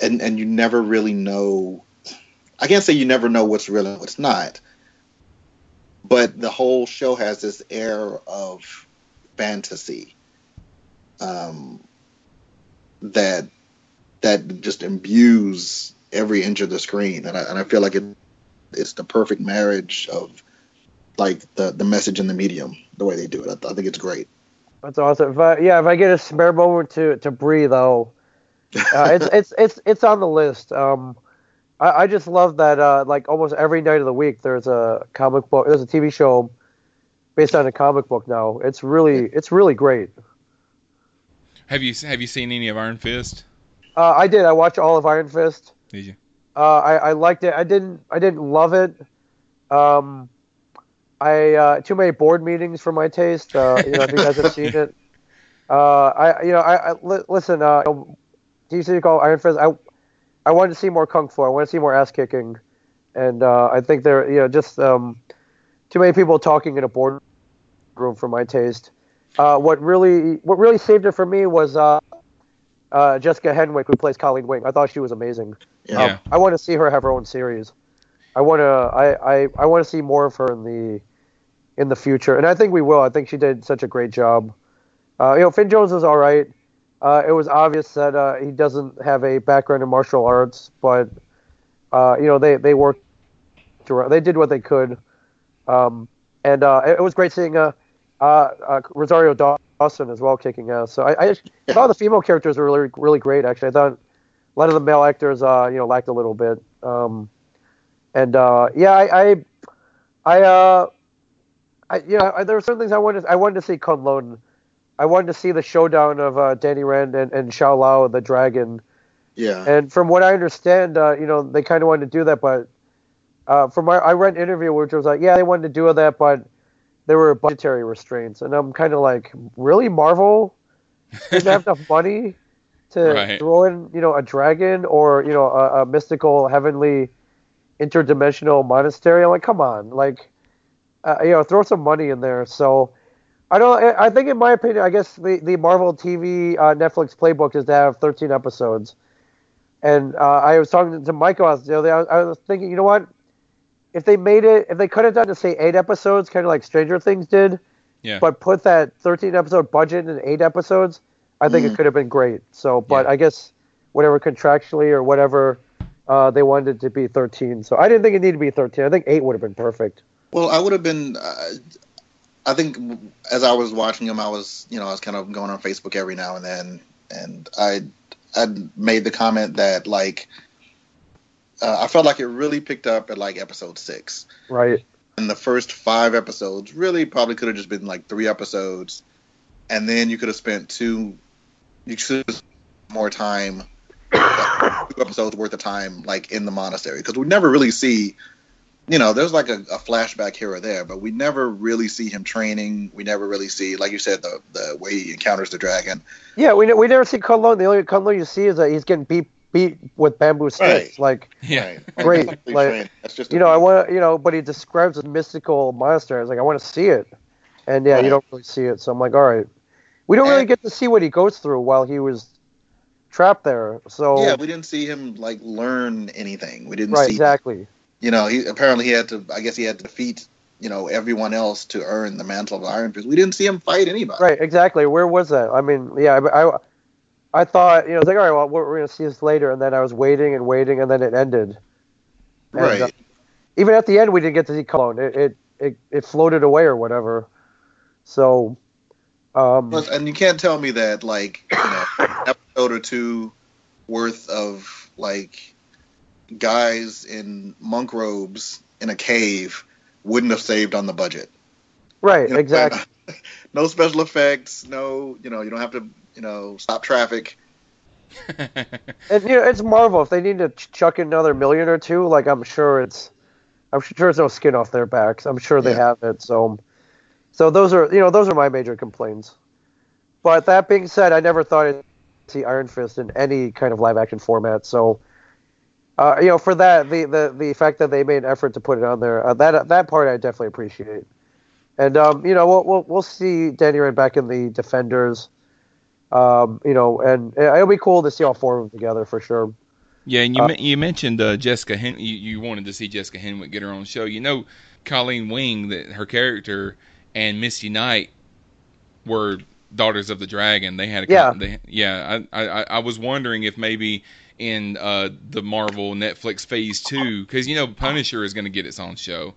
and and you never really know. I can't say you never know what's real and what's not, but the whole show has this air of fantasy, um, that that just imbues every inch of the screen, and I, and I feel like it it's the perfect marriage of like the the message and the medium, the way they do it. I, I think it's great.
That's awesome. If I, yeah, if I get a spare moment to, to breathe, though, uh, it's [LAUGHS] it's it's it's on the list. Um, I, I just love that. Uh, like almost every night of the week, there's a comic book. There's a TV show based on a comic book now. It's really it's really great.
Have you have you seen any of Iron Fist?
Uh, I did. I watched all of Iron Fist.
Did you?
Uh, I, I liked it. I didn't. I didn't love it. Um, I uh, too many board meetings for my taste. Uh, you know, if you guys have seen [LAUGHS] it. Uh, I you know I, I li- listen. Uh, DC called Iron Fist. I I wanted to see more kung fu. I want to see more ass kicking, and uh, I think there you know just um, too many people talking in a boardroom for my taste. Uh, what really what really saved it for me was uh, uh, Jessica Henwick, who plays Colleen Wing. I thought she was amazing.
Yeah.
Um, I want to see her have her own series. I want to I, I, I want to see more of her in the in the future, and I think we will. I think she did such a great job. Uh, you know, Finn Jones is all right. Uh, it was obvious that uh, he doesn't have a background in martial arts, but uh, you know they they worked they did what they could, um, and uh, it, was great seeing uh, uh, Rosario Dawson as well kicking ass. So I, I, thought the female characters were really really great. Actually, I thought a lot of the male actors you know lacked a little bit. Um, and yeah, I, I, I, I, you know, I, there were certain things I wanted. I wanted to see Kunlun. I wanted to see the showdown of uh, Danny Rand and, and Shou-Lao, the dragon.
Yeah.
And from what I understand, uh, you know, they kind of wanted to do that, but uh, from my, I read an interview which was like, yeah, they wanted to do that, but there were budgetary restraints, and I'm kind of like, really, Marvel didn't have [LAUGHS] enough money to
Right.
throw in, you know, a dragon or you know, a, a mystical, heavenly, interdimensional monastery. I'm like, come on, like, uh, you know, throw some money in there. So. I don't. I think, in my opinion, I guess the, the Marvel TV uh, Netflix playbook is to have 13 episodes. And uh, I was talking to Michael the other day. I was, thinking, you know what? If they made it, if they cut it down to say eight episodes, kind of like Stranger Things did,
Yeah.
but put that 13 episode budget in eight episodes, I think it could have been great. So, but
Yeah.
I guess whatever contractually or whatever, uh, they wanted it to be 13. So I didn't think it needed to be 13. I think eight would have been perfect.
Well, I would have been. Uh, I think as I was watching him, I was, you know, I was kind of going on Facebook every now and then, and I, I made the comment that like, uh, I felt like it really picked up at like episode six.
Right.
And the first five episodes really probably could have just been like three episodes, and then you could have spent two, you should have spent more time, like, [COUGHS] two episodes worth of time like in the monastery because we never really see you know, there's like a, a flashback here or there, but we never really see him training. We never really see, like you said, the the way he encounters the dragon.
Yeah, we, we never see Kunlun. The only Kunlun you see is that he's getting beat beat with bamboo sticks.
Right.
Like,
Yeah. [LAUGHS]
Great,
That's
like,
trained. That's just
you know, I want to, you know, but he describes a mystical monster. I was like, I want to see it, and yeah, you don't really see it. So I'm like, all right, we don't really get to see what he goes through while he was trapped there. So
yeah, we didn't see him like learn anything. We didn't
right,
see,
exactly.
You know, he apparently he had to. I guess he had to defeat, you know, everyone else to earn the mantle of Iron Fist. We didn't see him fight anybody.
Right, exactly. Where was that? I mean, yeah, I, I, I thought, you know, I was like, all right, well, we're, we're gonna see this later, and then I was waiting and waiting, and then it ended. And,
Right.
uh, even at the end, we didn't get to see Kunlun. It it, it, it floated away or whatever. So, Um,
and you can't tell me that like you know episode or two worth of like guys in monk robes in a cave wouldn't have saved on the budget.
Right,
You know,
exactly. [LAUGHS]
no special effects. No, you know, you don't have to, you know, stop traffic. [LAUGHS]
And you know, it's Marvel. If they need to chuck in another million or two, like I'm sure it's, I'm sure there's no skin off their backs. I'm sure they
Yeah.
have it. So, so those are you know those are my major complaints. But that being said, I never thought I'd see Iron Fist in any kind of live action format. So, uh, you know, for that, the, the the fact that they made an effort to put it on there, uh, that that part I definitely appreciate. And um, you know, we'll we'll, we'll see Danny Rand back in the Defenders. Um, you know, and it'll be cool to see all four of them together for sure.
Yeah, and you
Uh,
you mentioned uh, Jessica Hen- you, you wanted to see Jessica Henwick get her own show. You know, Colleen Wing, that her character, and Misty Knight were daughters of the dragon. They had a
Yeah.
They, yeah. I, I I was wondering if maybe in uh, the Marvel Netflix Phase Two, because you know Punisher is going to get its own show.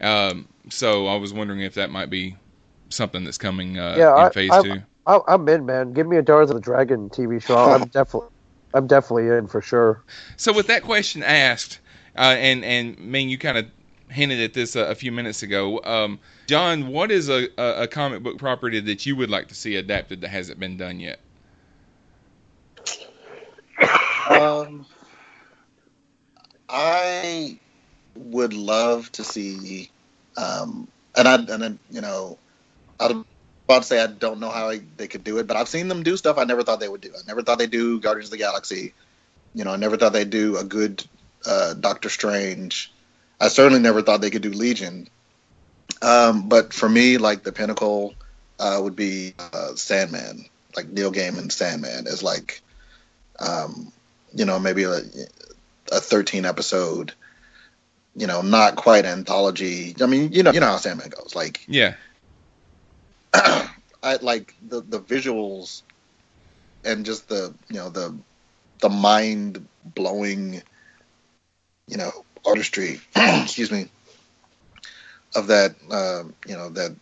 Um, so I was wondering if that might be something that's coming uh,
Yeah,
in
I-
Phase
I-
Two.
I, I'm in, man. Give me a Daughters of the Dragon TV show. I'm [LAUGHS] definitely, I'm definitely in for sure.
So with that question asked, uh, and and Ming, you kind of hinted at this a, a few minutes ago. Um, John, what is a, a, a comic book property that you would like to see adapted that hasn't been done yet? [COUGHS]
Um, I would love to see, um, and I and then you know, I was about to say I don't know how I, they could do it, but I've seen them do stuff I never thought they would do. I never thought they'd do Guardians of the Galaxy. You know, I never thought they'd do a good uh, Doctor Strange. I certainly never thought they could do Legion. Um, but for me, like the pinnacle uh, would be uh, Sandman, like Neil Gaiman's Sandman, is like, um, you know, maybe a, a 13 episode, you know, not quite anthology. I mean, you know, you know how Sandman goes. Like,
Yeah, [CLEARS THROAT]
I like the the visuals and just the you know the the mind blowing, you know, artistry. [CLEARS THROAT] excuse me. Of that, um, you know that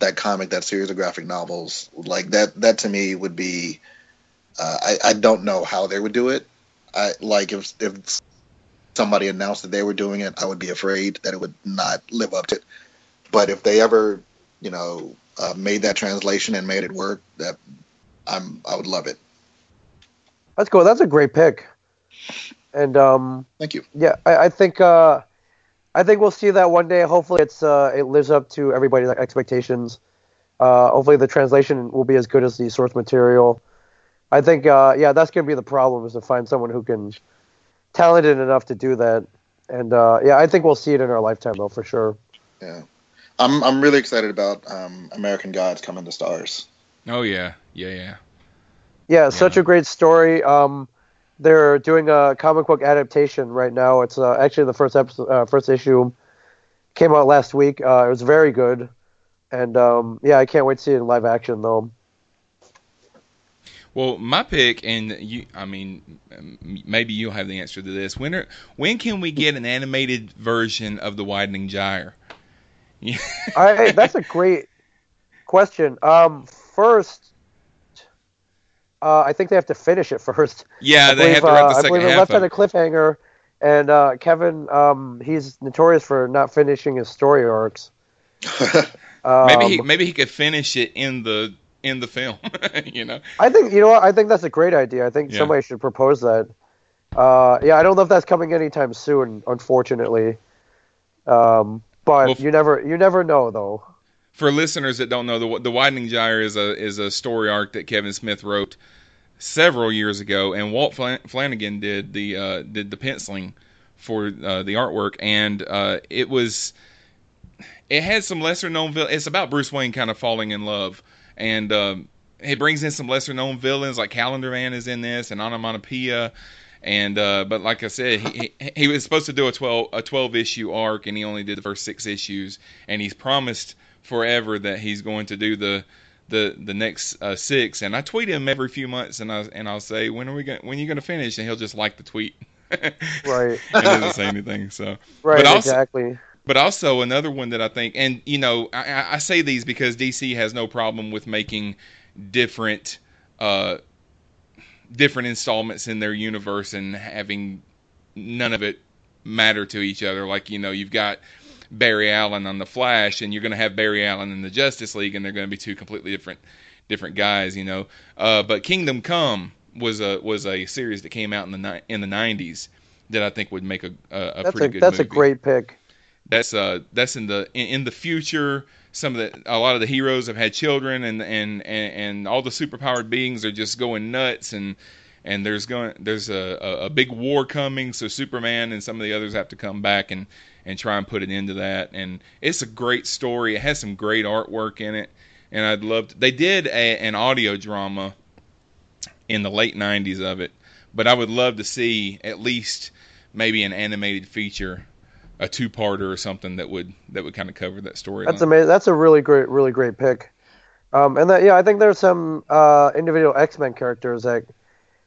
that comic, that series of graphic novels, like that. That to me would be. Uh, I I don't know how they would do it. I like if if somebody announced that they were doing it, I would be afraid that it would not live up to it. But if they ever, you know, uh, made that translation and made it work, that I'm I would love it.
That's cool. That's a great pick. And um,
Thank you.
yeah, I, I think uh, I think we'll see that one day. Hopefully, it's uh, it lives up to everybody's expectations. Uh, hopefully, the translation will be as good as the source material. I think, uh, yeah, that's gonna be the problem is to find someone who can talented enough to do that. And uh, yeah, I think we'll see it in our lifetime though, for sure.
Yeah, I'm I'm really excited about um, American Gods coming to Starz.
Oh yeah, yeah, yeah.
Yeah, such a great story. Um, they're doing a comic book adaptation right now. It's uh, actually the first episode, uh, first issue came out last week. Uh, it was very good, and um, yeah, I can't wait to see it in live action though.
Well, my pick, and you, I mean, maybe you'll have the answer to this. When are, when can we get an animated version of the Widening Gyre? [LAUGHS]
I, that's a great question. Um, first, uh, I think they have to finish it first.
Yeah,
I
they have to
believe,
write
uh,
the
I
second
believe it
half
left on a cliffhanger, and uh, Kevin, um, he's notorious for not finishing his story arcs. Um, [LAUGHS]
maybe he maybe he could finish it in the in the film. [LAUGHS] you know.
I think you know what I think that's a great idea. I think
Yeah.
somebody should propose that. Uh, yeah, I don't know if that's coming anytime soon, unfortunately. Um, but
Well,
you never you never know though.
For listeners that don't know, the the Widening Gyre is a is a story arc that Kevin Smith wrote several years ago, and Walt Flan- Flanagan did the uh, did the penciling for uh, the artwork, and uh, it was it had some lesser known It's about Bruce Wayne kind of falling in love, and um, it brings in some lesser known villains like Calendar Man is in this, and Onomatopoeia. And uh, but like I said, he, he he was supposed to do a twelve a twelve issue arc, and he only did the first six issues. And he's promised forever that he's going to do the the the next uh, six. And I tweet him every few months, and I and I'll say when are we going when are you going to finish, and he'll just like the tweet. [LAUGHS]
Right.
and doesn't say anything. So
Right,
also,
exactly.
But also another one that I think, and you know, I, I say these because DC has no problem with making different, uh, different installments in their universe and having none of it matter to each other. Like you know, you've got Barry Allen on the Flash, and you're going to have Barry Allen in the Justice League, and they're going to be two completely different different guys. You know, uh, but Kingdom Come was a was a series that came out in the in the 90s that I think would make a a, a
that's
pretty
a,
good.
That's
movie.
a great pick.
That's uh that's in the in, in the future. Some of the a lot of the heroes have had children, and and and, and all the superpowered beings are just going nuts and. And there's going there's a, a, a big war coming, so Superman and some of the others have to come back and, and try and put an end to that. And it's a great story. It has some great artwork in it, and I'd love. To, they did a, an audio drama in the late '90s of it, but I would love to see at least maybe an animated feature, a two-parter or something that would that would kind of cover that story.
That's amazing. That's a really great, really great pick. Um, and that, yeah, I think there's some uh, individual X Men characters that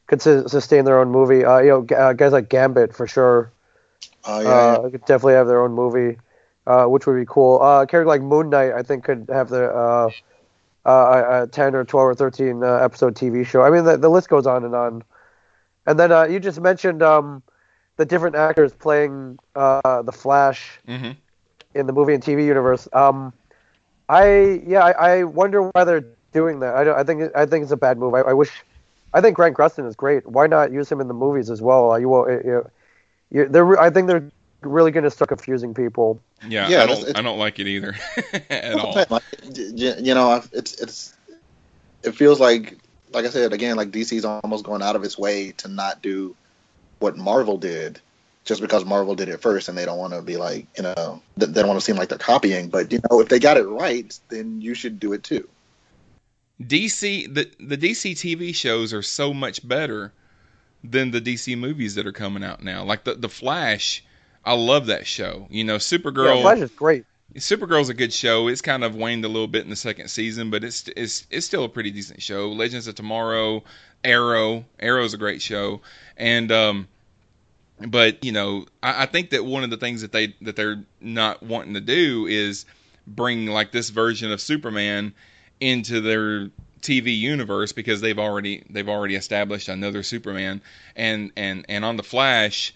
could su- sustain their own movie. Uh, you know, uh, guys like Gambit for sure.
Oh yeah,
uh,
yeah.
could definitely have their own movie, uh, which would be cool. Uh, a character like Moon Knight, I think, could have the uh, uh, a ten or twelve or thirteen uh, episode TV show. I mean, the, the list goes on and on. And then uh, you just mentioned um, the different actors playing uh, the Flash
hmm
in the movie and TV universe. Um, I yeah, I, I wonder why they're doing that. I I think I think it's a bad move. I, I wish. I think Grant Gustin is great. Why not use him in the movies as well? Uh, you will. You, you, they're. I think they're really going to start confusing people.
Yeah,
Yeah,
I don't
it's-
I don't like it either [LAUGHS] at all.
like, you know, it's it's it feels like like I said again, like DC's almost going out of its way to not do what Marvel did, just because Marvel did it first, and they don't want to be like you know they they don't want to seem like they're copying. But you know, if they got it right, then you should do it too.
DC the the DC TV shows are so much better than the DC movies that are coming out now. Like the the Flash, I love that show. You know,
Yeah,
Supergirl.
Flash is great.
Supergirl's a good show. It's kind of waned a little bit in the second season, but it's it's it's still a pretty decent show. Legends of Tomorrow, Arrow, Arrow's a great show, and um, but you know, I, I think that one of the things that they that they're not wanting to do is bring like this version of Superman into their TV universe because they've already they've already established another Superman, and and and on the Flash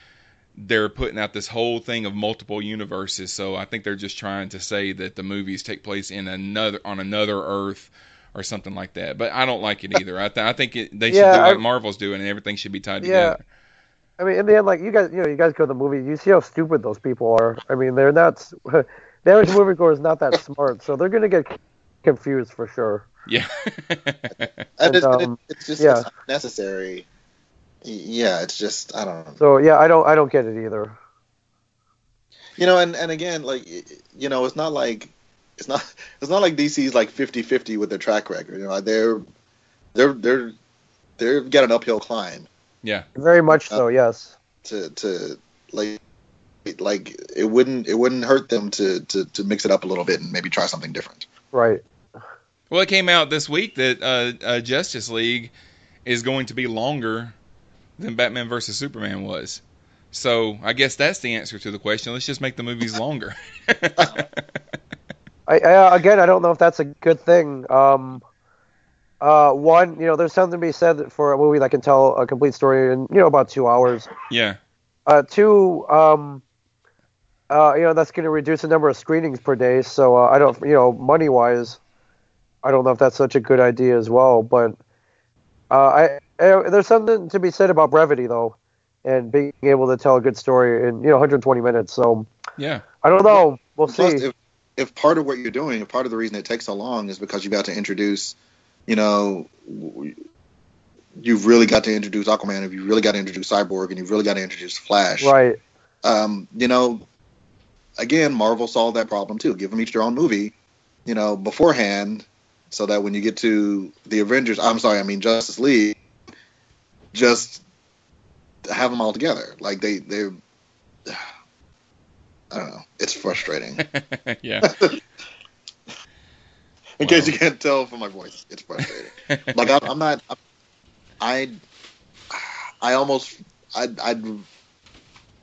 they're putting out this whole thing of multiple universes. So I think they're just trying to say that the movies take place in another on another Earth or something like that. But I don't like it either. I, th- I think it, they should
Yeah,
do like
I-
Marvel's doing, and everything should be tied
Yeah.
together.
I mean, in the end, like you guys, you know, you guys go to the movie, you see how stupid those people are. I mean, they're not. s- [LAUGHS] The average moviegoer is not that smart, so they're gonna get confused for sure.
Yeah. [LAUGHS]
And
And,
it's,
um,
it's just
yeah.
it's unnecessary. Y- Yeah, it's just I don't know.
So yeah, I don't, I don't get it either.
You know, and, and again, like you know, it's not like it's not [LAUGHS] it's not like DC's like 50-50 with their track record. You know, they're they're they're they've got an uphill climb
yeah.
Very much so. Yes.
to to like like it wouldn't it wouldn't hurt them to to to mix it up a little bit and maybe try something different.
Right.
Well, it came out this week that uh, uh, Justice League is going to be longer than Batman versus Superman was. So I guess that's the answer to the question. Let's just make the movies longer. [LAUGHS]
I, I again, I don't know if that's a good thing. Um, uh, one, you know, there's something to be said for a movie that can tell a complete story in you know about two hours.
yeah.
Uh, two, um, uh, you know, that's going to reduce the number of screenings per day. So uh, I don't, you know, money wise, I don't know if that's such a good idea as well. But uh, I, I, there's something to be said about brevity though, and being able to tell a good story in you know 120 minutes. So
Yeah.
I don't know. We'll
Plus,
see.
if if part of what you're doing, if part of the reason it takes so long is because you've got to introduce, you know, you've really got to introduce Aquaman, if you've really got to introduce Cyborg, and you've really got to introduce Flash.
Right.
Um, you know, again, Marvel solved that problem too. Give them each their own movie, you know, beforehand, so that when you get to the Avengers, I'm sorry, I mean Justice League, just have them all together. Like they they. I don't know. It's frustrating. [LAUGHS]
yeah. [LAUGHS]
In case you can't tell from my voice, it's frustrating. like I, I'm not. I I almost I I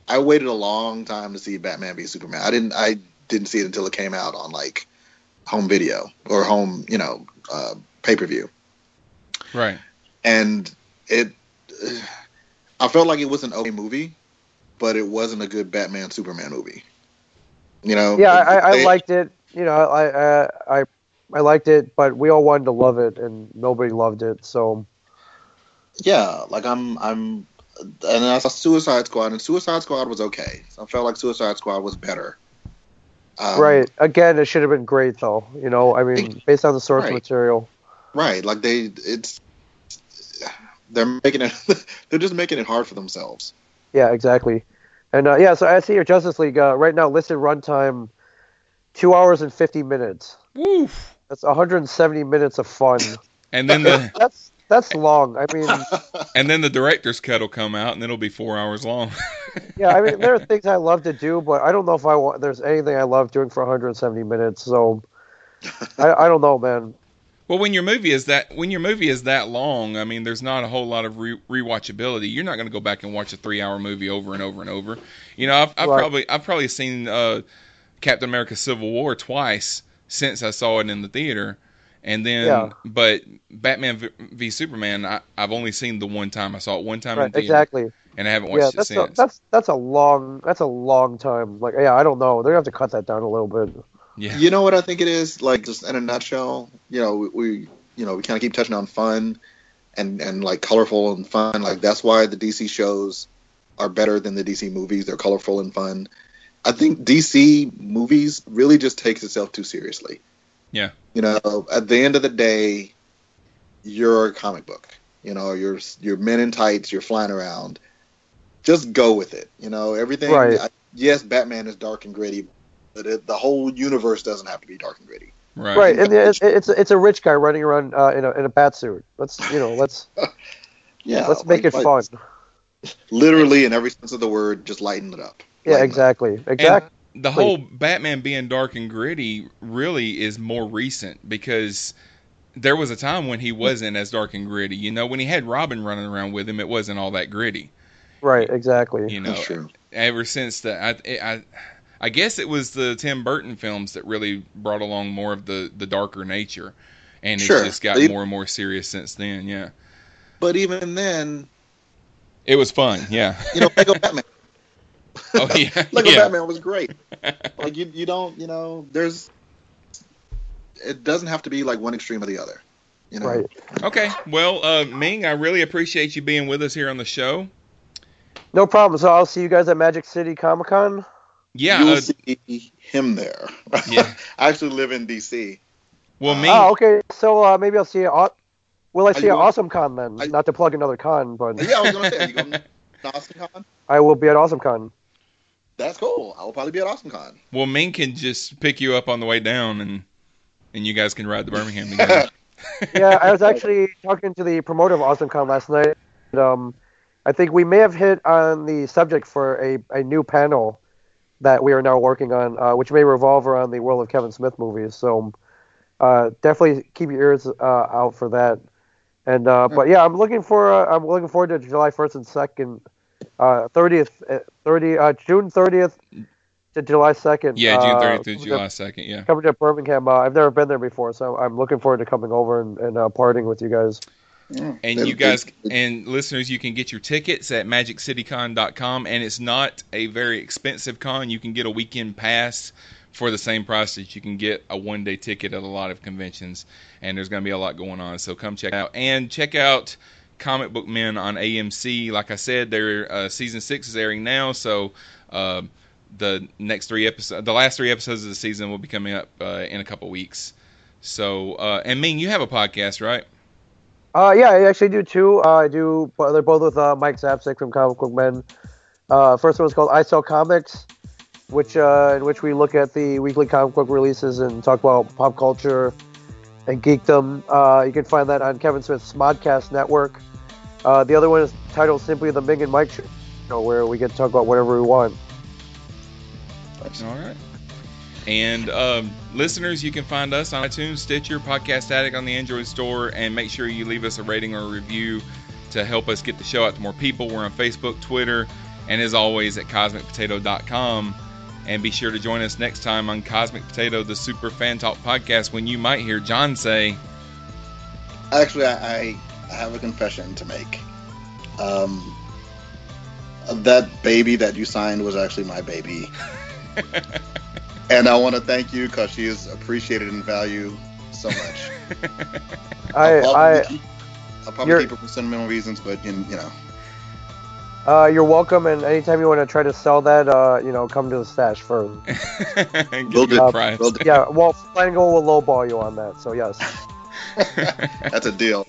I waited a long time to see Batman v Superman. I didn't. I didn't see it until it came out on like home video or home, you know, uh, pay per view.
Right.
And it, I felt like it was an okay movie, but it wasn't a good Batman Superman movie. You know.
Yeah, I, I liked it. You know, I, I I I liked it, but we all wanted to love it, and nobody loved it. So.
Yeah, like I'm I'm and I saw Suicide Squad, and Suicide Squad was okay. So I felt like Suicide Squad was better.
Um, right. Again, it should have been great, though. You know, I mean, based on the source
right.
material.
Right. Like they, it's they're making it. [LAUGHS] they're just making it hard for themselves.
Yeah. Exactly. And uh, yeah, so I see your Justice League uh, right now listed runtime two hours and fifty minutes.
Woof.
That's 170 minutes of fun. [LAUGHS]
And then the [LAUGHS]
that's that's long. I mean,
and then the director's cut will come out, and it'll be four hours long.
yeah, I mean, there are things I love to do, but I don't know if I want. There's anything I love doing for 170 minutes. So, I, I don't know, man.
Well, when your movie is that when your movie is that long, I mean, there's not a whole lot of re- rewatchability. You're not going to go back and watch a three-hour movie over and over and over. You know, I've, I've right. probably I've probably seen uh, Captain America: Civil War twice since I saw it in the theater and then, yeah. but Batman v, v Superman, I, have only seen the one time. I saw it one time
right,
in theater,
exactly,
and I haven't watched yeah,
that's
it since.
A, that's that's a long that's a long time. Like, yeah, I don't know. They're gonna have to cut that down a little bit.
Yeah.
You know what I think it is? Like, just in a nutshell, you know, we, we you know we kind of keep touching on fun, and and like colorful and fun. Like that's why the DC shows are better than the DC movies. They're colorful and fun. I think DC movies really just takes itself too seriously.
Yeah.
You know, at the end of the day, you're a comic book. You know, you're you're men in tights. You're flying around. Just go with it. You know, everything.
Right.
I, yes, Batman is dark and gritty, but it, the whole universe doesn't have to be dark and gritty.
Right.
Right. And it's it's it's a rich guy running around uh, in a in a bat suit. Let's you know let's [LAUGHS]
yeah
let's make like, it fun.
Literally, in every sense of the word, just lighten it up.
Yeah. Exactly. Exactly
the whole Batman being dark and gritty really is more recent because there was a time when he wasn't as dark and gritty. You know, when he had Robin running around with him, it wasn't all that gritty.
Right. Exactly.
You know, ever since the I, I I guess it was the Tim Burton films that really brought along more of the the darker nature, and
sure.
it's just got more and more serious since then. Yeah.
But even then,
it was fun. Yeah. [LAUGHS]
You know, Lego [LAUGHS] Batman
Oh yeah, [LAUGHS]
Lego
yeah.
Batman was great. like you, you don't, you know, there's, it doesn't have to be like one extreme or the other. You know.
Right.
Okay. Well, uh, Ming, I really appreciate you being with us here on the show.
No problem. So I'll see you guys at Magic City Comic Con.
Yeah.
You'll
uh,
see him there. [LAUGHS]
Yeah.
I actually live in DC.
Well, me.
Oh, okay. So uh, maybe I'll see you. At, will I see you at
going-
Awesome Con then?
I-
Not to plug another con, but
Yeah, I was gonna say, are you [LAUGHS] going to Awesome Con?
I will be at Awesome Con.
That's cool. I will probably be at Awesome Con.
Well, Ming can just pick you up on the way down, and and you guys can ride to Birmingham [LAUGHS] together.
yeah, I was actually talking to the promoter of Awesome Con last night. And, um, I think we may have hit on the subject for a, a new panel that we are now working on, uh, which may revolve around the world of Kevin Smith movies. So uh, definitely keep your ears uh, out for that. And uh, but yeah, I'm looking for uh, I'm looking forward to July 1st and 2nd, uh, 30th, 30 uh, June 30th to July 2nd.
yeah, June
uh,
30th through July 2nd. Yeah.
Coming to Birmingham. Uh, I've never been there before, so I'm looking forward to coming over and, and uh, partying with you guys.
And you guys and listeners, you can get your tickets at magiccitycon.com, and it's not a very expensive con. You can get a weekend pass for the same price that you can get a one day ticket at a lot of conventions. And there's going to be a lot going on, so come check out and check out Comic Book Men on AMC. Like I said, their uh, season six is airing now, so. Uh, the next three episodes, the last three episodes of the season will be coming up uh, in a couple weeks. So, uh, and Ming, you have a podcast, right?
Uh, yeah, I actually do too. Uh, I do. They're both with uh, Mike Zapcic from Comic Book Men. Uh, first one is called I Sell Comics, which uh, in which we look at the weekly comic book releases and talk about pop culture and geekdom. Uh, you can find that on Kevin Smith's Smodcast Network. Uh, the other one is titled simply The Ming and Mike Show, where we get to talk about whatever we want.
All right. And um, listeners, you can find us on iTunes, Stitcher, Podcast Addict on the Android store, and make sure you leave us a rating or a review to help us get the show out to more people. We're on Facebook, Twitter, and as always at cosmicpotato.com. And be sure to join us next time on Cosmic Potato, the Super Fan Talk podcast, when you might hear John say,
Actually, I, I have a confession to make. Um, that baby that you signed was actually my baby. [LAUGHS] and I want to thank you because she is appreciated and valued so much. [LAUGHS]
I,
I'll
I,
probably, keep, I'll probably keep it for sentimental reasons, but you you know,
uh, you're welcome. And anytime you want to try to sell that, uh, you know, come to the stash first. [LAUGHS]
Get a
Will do.
good price.
Will.
Yeah, well, Flanagan will lowball you on that. So yes. [LAUGHS]
that's a deal.